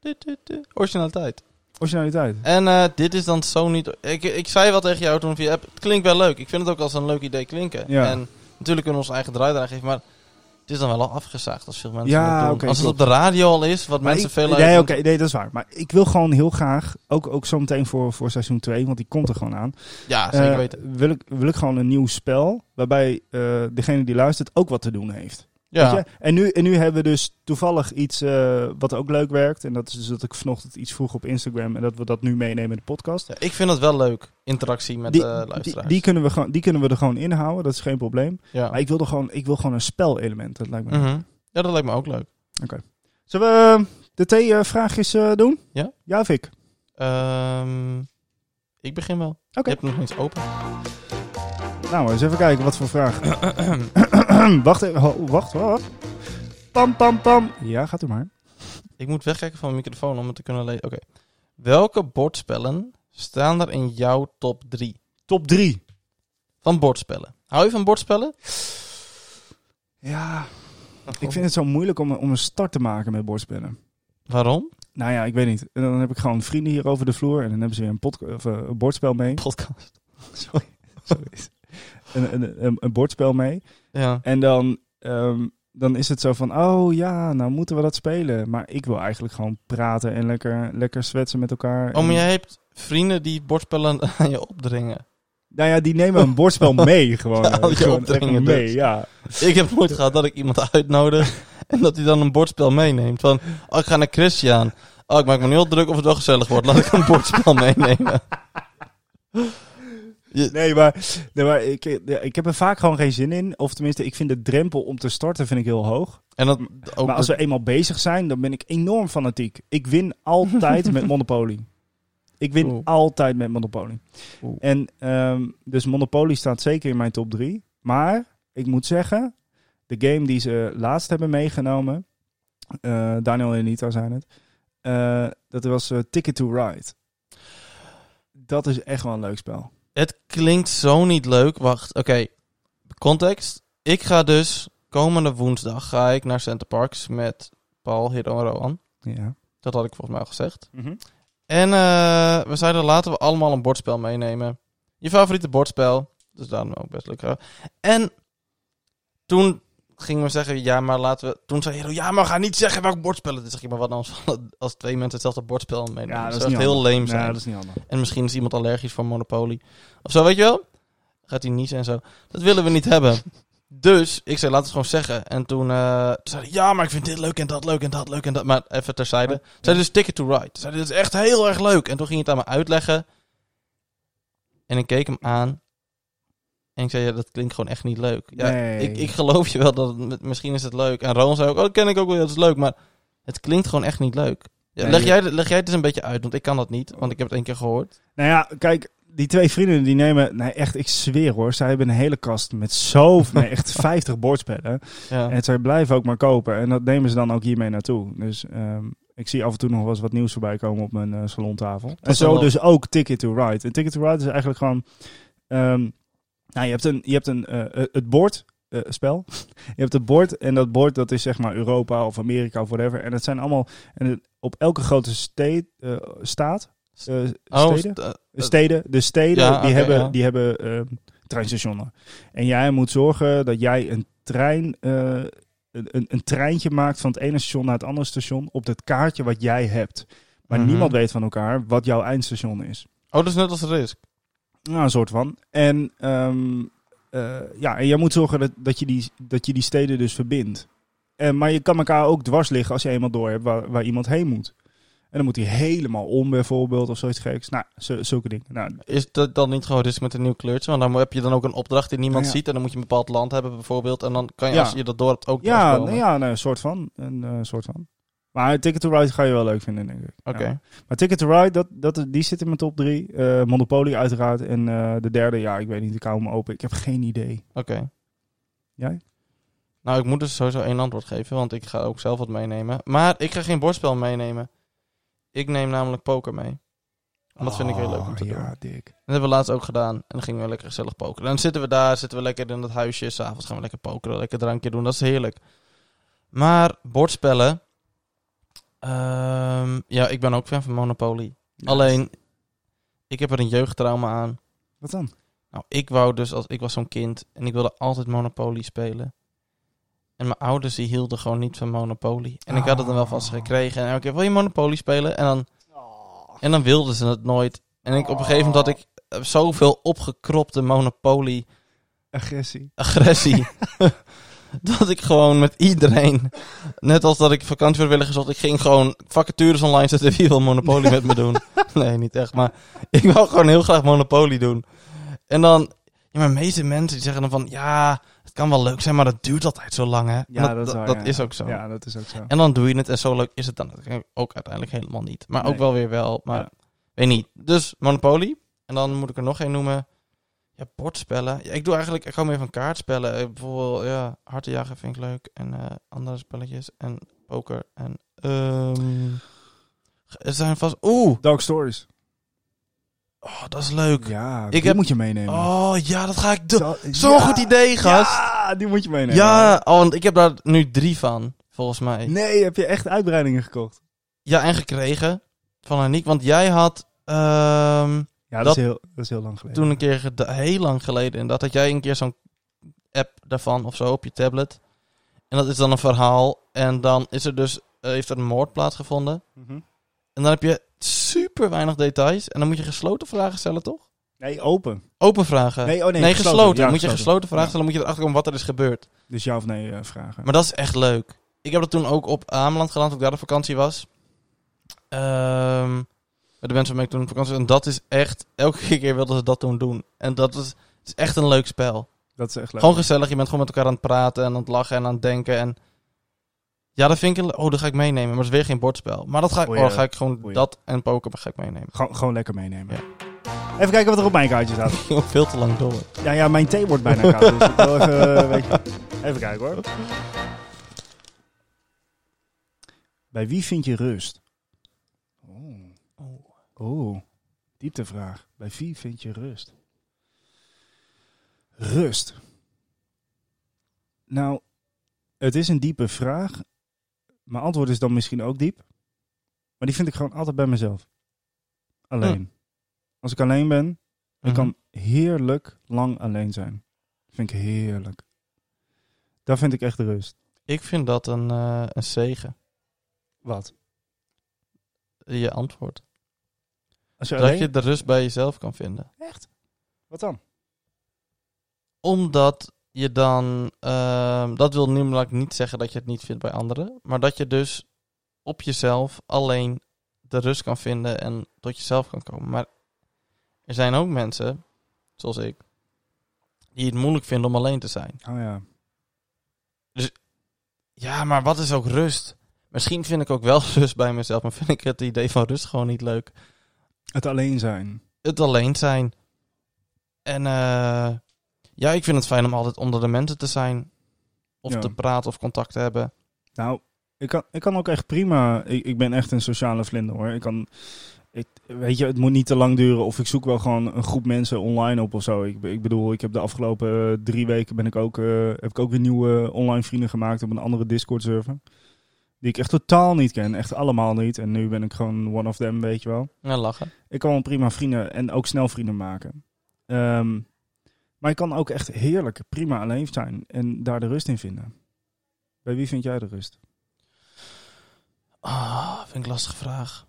Speaker 2: du- du- du- originaliteit.
Speaker 1: Originaliteit.
Speaker 2: En eh, dit is dan zo niet... Ik, ik zei wel tegen jou toen via app, het klinkt wel leuk. Ik vind het ook als een leuk idee klinken.
Speaker 1: Ja.
Speaker 2: En natuurlijk kunnen we onze eigen draai eraan geven, maar... Het is dan wel al afgezaagd als veel mensen
Speaker 1: Ja,
Speaker 2: doen. als het
Speaker 1: klopt.
Speaker 2: op de radio al is, wat
Speaker 1: Maar
Speaker 2: mensen
Speaker 1: ik-
Speaker 2: veel
Speaker 1: Nee, oké, nee, dat is waar. Maar ik wil gewoon heel graag, ook, ook zo meteen voor, voor seizoen 2, want die komt er gewoon aan.
Speaker 2: Ja, zeker
Speaker 1: eh,
Speaker 2: weten.
Speaker 1: Wil ik, wil ik gewoon een nieuw spel, waarbij eh, degene die luistert ook wat te doen heeft.
Speaker 2: Ja.
Speaker 1: En, nu, en nu hebben we dus toevallig iets eh, wat ook leuk werkt. En dat is dus dat ik vanochtend iets vroeg op Instagram en dat we dat nu meenemen in de podcast.
Speaker 2: Ja, ik vind het wel leuk, interactie met
Speaker 1: die,
Speaker 2: de
Speaker 1: die,
Speaker 2: luisteraars.
Speaker 1: die, kunnen we gewoon, die kunnen we er gewoon inhouden, dat is geen probleem.
Speaker 2: ja.
Speaker 1: Maar ik wil, er gewoon, ik wil gewoon een spelelement, dat lijkt me.
Speaker 2: Mhm. ja, dat lijkt me ook leuk.
Speaker 1: Zullen we eh, de T-vraagjes eh, doen?
Speaker 2: Ja.
Speaker 1: Ja, of ik?
Speaker 2: Ehm, ik begin wel.
Speaker 1: Oké.
Speaker 2: Je hebt nog eens open.
Speaker 1: Nou, eens even kijken wat voor vraag. wacht even, wacht, wacht. Pam, pam, pam. Ja, gaat u maar.
Speaker 2: ik moet wegkijken van mijn microfoon om het te kunnen lezen. Oké. Welke bordspellen staan er in jouw top 3
Speaker 1: Top 3.
Speaker 2: van bordspellen? Hou je van bordspellen?
Speaker 1: Ja, ik vind het zo moeilijk om, om een start te maken met bordspellen.
Speaker 2: Waarom?
Speaker 1: Nou ja, ik weet niet. En dan heb ik gewoon vrienden hier over de vloer en dan hebben ze weer een, podca- of, eh, een bordspel mee.
Speaker 2: Podcast.
Speaker 1: Sorry. Sorry. Een, een, een, een bordspel mee.
Speaker 2: Ja.
Speaker 1: En dan, ehm, dan is het zo van, oh ja, nou moeten we dat spelen. Maar ik wil eigenlijk gewoon praten en lekker, lekker zwetsen met elkaar.
Speaker 2: Oh, maar jij hebt vrienden die bordspellen aan je opdringen.
Speaker 1: Nou ja, die nemen een bordspel mee gewoon.
Speaker 2: Ja,
Speaker 1: gewoon
Speaker 2: opdringen
Speaker 1: mee,
Speaker 2: dus.
Speaker 1: ja.
Speaker 2: Ik heb nooit gehad dat ik iemand uitnodig en dat hij dan een bordspel meeneemt. Van, oh, ik ga naar Christian. Oh, ik maak me nu al druk of het wel gezellig wordt. Laat ik een bordspel meenemen. Je-
Speaker 1: Nee, maar, nee, maar ik, ik heb er vaak gewoon geen zin in. Of tenminste, ik vind de drempel om te starten vind ik heel hoog.
Speaker 2: En dat ook
Speaker 1: maar als we eenmaal bezig zijn, dan ben ik enorm fanatiek. Ik win altijd met Monopoly. Ik win altijd met Monopoly. En ehm, dus Monopoly staat zeker in mijn top 3. Maar ik moet zeggen, de game die ze laatst hebben meegenomen, eh, Daniel en Anita zijn het, eh, dat was eh, Ticket to Ride. Dat is echt wel een leuk spel.
Speaker 2: Het klinkt zo niet leuk. Wacht, oké. Context. Ik ga dus komende woensdag ga ik naar Center Parks met Paul, Hiddo en Roan.
Speaker 1: Ja.
Speaker 2: Dat had ik volgens mij al gezegd. En eh, we zeiden laten we allemaal een bordspel meenemen. Je favoriete bordspel. Dus daarom ook best leuk. En toen gingen we zeggen, ja, maar laten we... Toen zei Hero, ja, maar ga niet zeggen welk bordspel het is. Zeg je, maar wat dan als, als twee mensen hetzelfde bordspel meenemen?
Speaker 1: Ja,
Speaker 2: dat zou
Speaker 1: is niet
Speaker 2: heel lame zijn.
Speaker 1: Ja, dat is niet handig.
Speaker 2: En misschien is iemand allergisch voor Monopoly. Of zo, weet je wel? Gaat hij niezen en zo. Dat willen we niet hebben. Dus ik zei, laat het gewoon zeggen. En toen, eh, toen zei hij, ja, maar ik vind dit leuk en dat leuk en dat leuk en dat. Maar even terzijde.
Speaker 1: Ja.
Speaker 2: Zei dus Ticket to Ride. Zei dat is echt heel erg leuk. En toen ging hij het aan me uitleggen. En ik keek hem aan. En ik zei, ja, dat klinkt gewoon echt niet leuk. Ja,
Speaker 1: Nee.
Speaker 2: ik, ik geloof je wel dat het, misschien is het leuk. En Ron zei ook, oh, dat ken ik ook wel, dat is leuk. Maar het klinkt gewoon echt niet leuk. Ja,
Speaker 1: Nee,
Speaker 2: leg, jij, leg jij het eens een beetje uit, want ik kan dat niet. Want ik heb het één keer gehoord.
Speaker 1: Nou ja, kijk, die twee vrienden die nemen, nee echt, ik zweer hoor, zij hebben een hele kast met zo, nee, echt 50 bordspellen.
Speaker 2: Ja.
Speaker 1: En zij blijven ook maar kopen. En dat nemen ze dan ook hiermee naartoe. Dus ehm, ik zie af en toe nog wel eens wat nieuws voorbij komen op mijn eh, salontafel. En zo dus ook Ticket to Ride. En Ticket to Ride is eigenlijk gewoon... ehm, nou, je hebt een, je hebt een eh, eh, het bord eh, spel. je hebt het bord en dat bord dat is zeg maar Europa of Amerika of whatever. En het zijn allemaal... En het- op elke grote ste- eh, staat...
Speaker 2: Oh,
Speaker 1: steden?
Speaker 2: st-
Speaker 1: steden, de steden
Speaker 2: Ja,
Speaker 1: die hebben,
Speaker 2: ja.
Speaker 1: die hebben treinstationen. En jij moet zorgen dat jij een trein, een, een, treintje maakt van het ene station naar het andere station op het kaartje wat jij hebt. Maar
Speaker 2: Mhm.
Speaker 1: niemand weet van elkaar wat jouw eindstation is.
Speaker 2: oh, dat is net als Risk.
Speaker 1: Nou, een soort van. En, eh, ja, en jij moet zorgen dat, dat, je die, dat je die steden dus verbindt. En, maar je kan elkaar ook dwars liggen als je eenmaal door hebt waar, waar iemand heen moet. En dan moet hij helemaal om bijvoorbeeld of zoiets geks. Nou, zulke dingen. Nou,
Speaker 2: Is dat dan niet gewoon Risk met een nieuw kleurtje? Want dan heb je dan ook een opdracht die niemand
Speaker 1: Ja, ja.
Speaker 2: ziet. En dan moet je een bepaald land hebben bijvoorbeeld. En dan kan je,
Speaker 1: Ja.
Speaker 2: als je dat door hebt, ook
Speaker 1: Ja, nou ja nee, een soort van. Een eh, soort van. Maar Ticket to Ride ga je wel leuk vinden, denk ik.
Speaker 2: Oké.
Speaker 1: Ja. Maar Ticket to Ride, dat, dat, die zit in mijn top drie. Eh, Monopoly uiteraard. En eh, de derde, ja, ik weet niet, ik hou hem open. Ik heb geen idee.
Speaker 2: Oké.
Speaker 1: Jij?
Speaker 2: Nou, ik moet dus sowieso één antwoord geven, want ik ga ook zelf wat meenemen. Maar ik ga geen bordspel meenemen. Ik neem namelijk poker mee. En dat vind ik heel leuk om te
Speaker 1: Oh,
Speaker 2: doen.
Speaker 1: Ja, dik.
Speaker 2: Dat hebben we laatst ook gedaan. En dan gingen we lekker gezellig pokeren. En dan zitten we daar, zitten we lekker in dat huisje. S'avonds gaan we lekker pokeren, lekker drankje doen. Dat is heerlijk. Maar bordspellen... ehm, ja, ik ben ook fan van Monopoly.
Speaker 1: Ja,
Speaker 2: Alleen, ik heb er een jeugdtrauma aan.
Speaker 1: Wat dan?
Speaker 2: Nou, ik wou dus, als ik was zo'n kind en ik wilde altijd Monopoly spelen. En mijn ouders die hielden gewoon niet van Monopoly. En ik had het dan wel van ze gekregen. En elke keer, wil je Monopoly spelen? En dan, en dan wilden ze het nooit. En ik, op een gegeven moment had ik eh, zoveel opgekropte Monopoly
Speaker 1: Agressie.
Speaker 2: agressie. dat ik gewoon met iedereen, net als dat ik vakantievrijwilligers zocht, ik ging gewoon vacatures online zetten. Wie wil Monopoly met me doen? Nee, niet echt. Maar ik wou gewoon heel graag Monopoly doen. En dan, ja, maar de meeste mensen die zeggen dan van, ja, het kan wel leuk zijn, maar dat duurt altijd zo lang, hè?
Speaker 1: Ja, dat, is, waar, ja.
Speaker 2: is ook zo.
Speaker 1: Ja, dat is ook zo.
Speaker 2: En dan doe je het en zo leuk is het dan ook uiteindelijk helemaal niet. Maar ook wel weer wel, maar
Speaker 1: Ja.
Speaker 2: weet niet. Dus Monopoly. En dan moet ik er nog één noemen. Ja, bordspellen. Ja, ik doe eigenlijk, ik hou meer van kaartspellen. Eh, bijvoorbeeld, ja, hartenjagen vind ik leuk. En eh, andere spelletjes. En poker. En, ehm er zijn vast, oeh,
Speaker 1: Dark Stories.
Speaker 2: oh, dat is leuk.
Speaker 1: Ja,
Speaker 2: Ik
Speaker 1: die
Speaker 2: heb-
Speaker 1: moet je meenemen.
Speaker 2: Oh, ja, dat ga ik doen.
Speaker 1: Zo-
Speaker 2: Zo'n
Speaker 1: ja.
Speaker 2: goed idee, gast.
Speaker 1: Ja, die moet je meenemen.
Speaker 2: Ja, oh, want ik heb daar nu drie van, volgens mij.
Speaker 1: Nee, heb je echt uitbreidingen gekocht?
Speaker 2: Ja, en gekregen van Aniek. Want jij had ehm,
Speaker 1: Ja, dat,
Speaker 2: Dat-
Speaker 1: is, heel, dat is heel lang geleden.
Speaker 2: toen een keer, heel lang geleden, en dat had jij een keer zo'n app daarvan of zo op je tablet. En dat is dan een verhaal. En dan is er dus, eh, heeft er een moord plaatsgevonden.
Speaker 1: Mhm.
Speaker 2: En dan heb je super weinig details. En dan moet je gesloten vragen stellen, toch?
Speaker 1: Nee, open.
Speaker 2: Open vragen.
Speaker 1: Nee, oh nee,
Speaker 2: gesloten.
Speaker 1: gesloten. Ja,
Speaker 2: moet je
Speaker 1: gesloten.
Speaker 2: gesloten vragen
Speaker 1: Ja.
Speaker 2: stellen, moet je erachter komen wat er is gebeurd.
Speaker 1: Dus ja of nee eh, vragen.
Speaker 2: Maar dat is echt leuk. Ik heb dat toen ook op Ameland gedaan, toen ik daar op vakantie was. Ehm de mensen waarmee ik toen op vakantie was. En dat is echt, elke keer wilden ze dat toen doen. En dat is, het is echt een leuk spel.
Speaker 1: dat is echt leuk.
Speaker 2: Gewoon gezellig, je bent gewoon met elkaar aan het praten en aan het lachen en aan het denken. En ja, dat vind ik, een, oh, dat ga ik meenemen. Maar dat is weer geen bordspel. Maar dat ga ik,
Speaker 1: Oh
Speaker 2: ga ik gewoon, dat en poker ga ik meenemen.
Speaker 1: Gewoon, gewoon lekker meenemen.
Speaker 2: Ja.
Speaker 1: Even kijken wat er op mijn kaartje staat.
Speaker 2: Veel te lang door.
Speaker 1: Ja, ja, mijn thee wordt bijna koud. Dus ik wil even, eh, weet je. even kijken hoor. Bij wie vind je rust? Oh. Dieptevraag. Bij wie vind je rust? Rust. Nou, het is een diepe vraag. Mijn antwoord is dan misschien ook diep. Maar die vind ik gewoon altijd bij mezelf. Alleen. Als ik alleen ben, ik
Speaker 2: Mhm.
Speaker 1: kan heerlijk lang alleen zijn. Vind ik heerlijk. Daar vind ik echt de rust.
Speaker 2: Ik vind dat een, eh, een zegen.
Speaker 1: Wat?
Speaker 2: Je antwoord.
Speaker 1: Als je
Speaker 2: Dat
Speaker 1: alleen...
Speaker 2: je de rust bij jezelf kan vinden.
Speaker 1: Echt? Wat dan?
Speaker 2: Omdat je dan, ehm, dat wil namelijk niet zeggen dat je het niet vindt bij anderen, maar dat je dus op jezelf alleen de rust kan vinden en tot jezelf kan komen. Maar er zijn ook mensen, zoals ik, die het moeilijk vinden om alleen te zijn.
Speaker 1: Oh ja.
Speaker 2: Ja, maar wat is ook rust? Misschien vind ik ook wel rust bij mezelf, maar vind ik het idee van rust gewoon niet leuk.
Speaker 1: Het alleen zijn.
Speaker 2: Het alleen zijn. En eh, ja, ik vind het fijn om altijd onder de mensen te zijn. Of
Speaker 1: Ja.
Speaker 2: te praten of contact te hebben.
Speaker 1: Nou, ik kan, ik kan ook echt prima. Ik, ik ben echt een sociale vlinder hoor. Ik kan. Ik, weet je, het moet niet te lang duren. Of ik zoek wel gewoon een groep mensen online op of zo. Ik, ik bedoel, ik heb de afgelopen eh, drie weken ben ik ook, eh, heb ik ook weer nieuwe online vrienden gemaakt op een andere Discord server. Die ik echt totaal niet ken. Echt allemaal niet. En nu ben ik gewoon one of them, weet je wel.
Speaker 2: Ja, lachen.
Speaker 1: Ik kan wel prima vrienden en ook snel vrienden maken. Ehm, maar ik kan ook echt heerlijk prima alleen zijn en daar de rust in vinden. Bij wie vind jij de rust?
Speaker 2: Ah, vind ik een lastige vraag.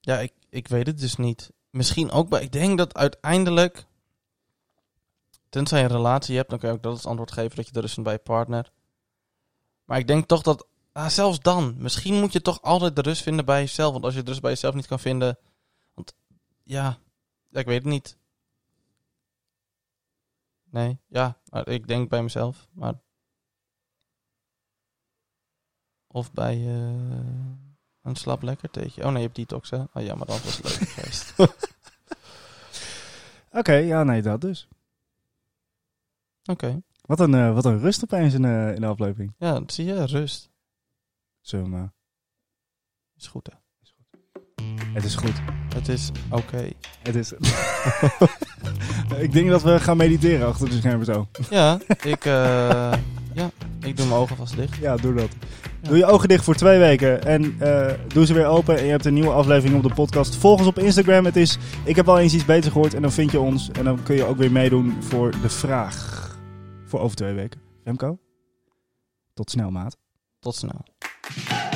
Speaker 2: Ja, ik, ik weet het dus niet. Misschien ook bij... Ik denk dat uiteindelijk... Tenzij je een relatie hebt, dan kun je ook dat als antwoord geven dat je de rust vindt bij je partner. Maar ik denk toch dat... Ah, zelfs dan. Misschien moet je toch altijd de rust vinden bij jezelf. Want als je de rust bij jezelf niet kan vinden... Want ja, ik weet het niet. Nee, ja. maar Ik denk bij mezelf. Maar... Of bij... eh, een slap lekker theetje. Oh nee, je hebt detox hè? Oh ja, maar dat was leuk geweest.
Speaker 1: Oké, ja, nee, dat dus.
Speaker 2: Oké.
Speaker 1: Wat een, eh, wat een rust opeens in, eh, in de aflevering.
Speaker 2: Ja, dat zie je. Rust.
Speaker 1: Zo, maar.
Speaker 2: Is goed hè.
Speaker 1: Het is goed.
Speaker 2: Het is oké.
Speaker 1: Het is... ik denk dat we gaan mediteren achter de schermen zo.
Speaker 2: Ja, ik, eh, ja, ik doe mijn ogen vast dicht.
Speaker 1: Ja, doe dat.
Speaker 2: Ja.
Speaker 1: Doe je ogen dicht voor twee weken en eh, doe ze weer open en je hebt een nieuwe aflevering op de podcast. Volg ons op Instagram. Het is Ik heb al eens iets beter gehoord en dan vind je ons. En dan kun je ook weer meedoen voor de vraag voor over twee weken. Remco, tot snel maat.
Speaker 2: Tot snel. Hey!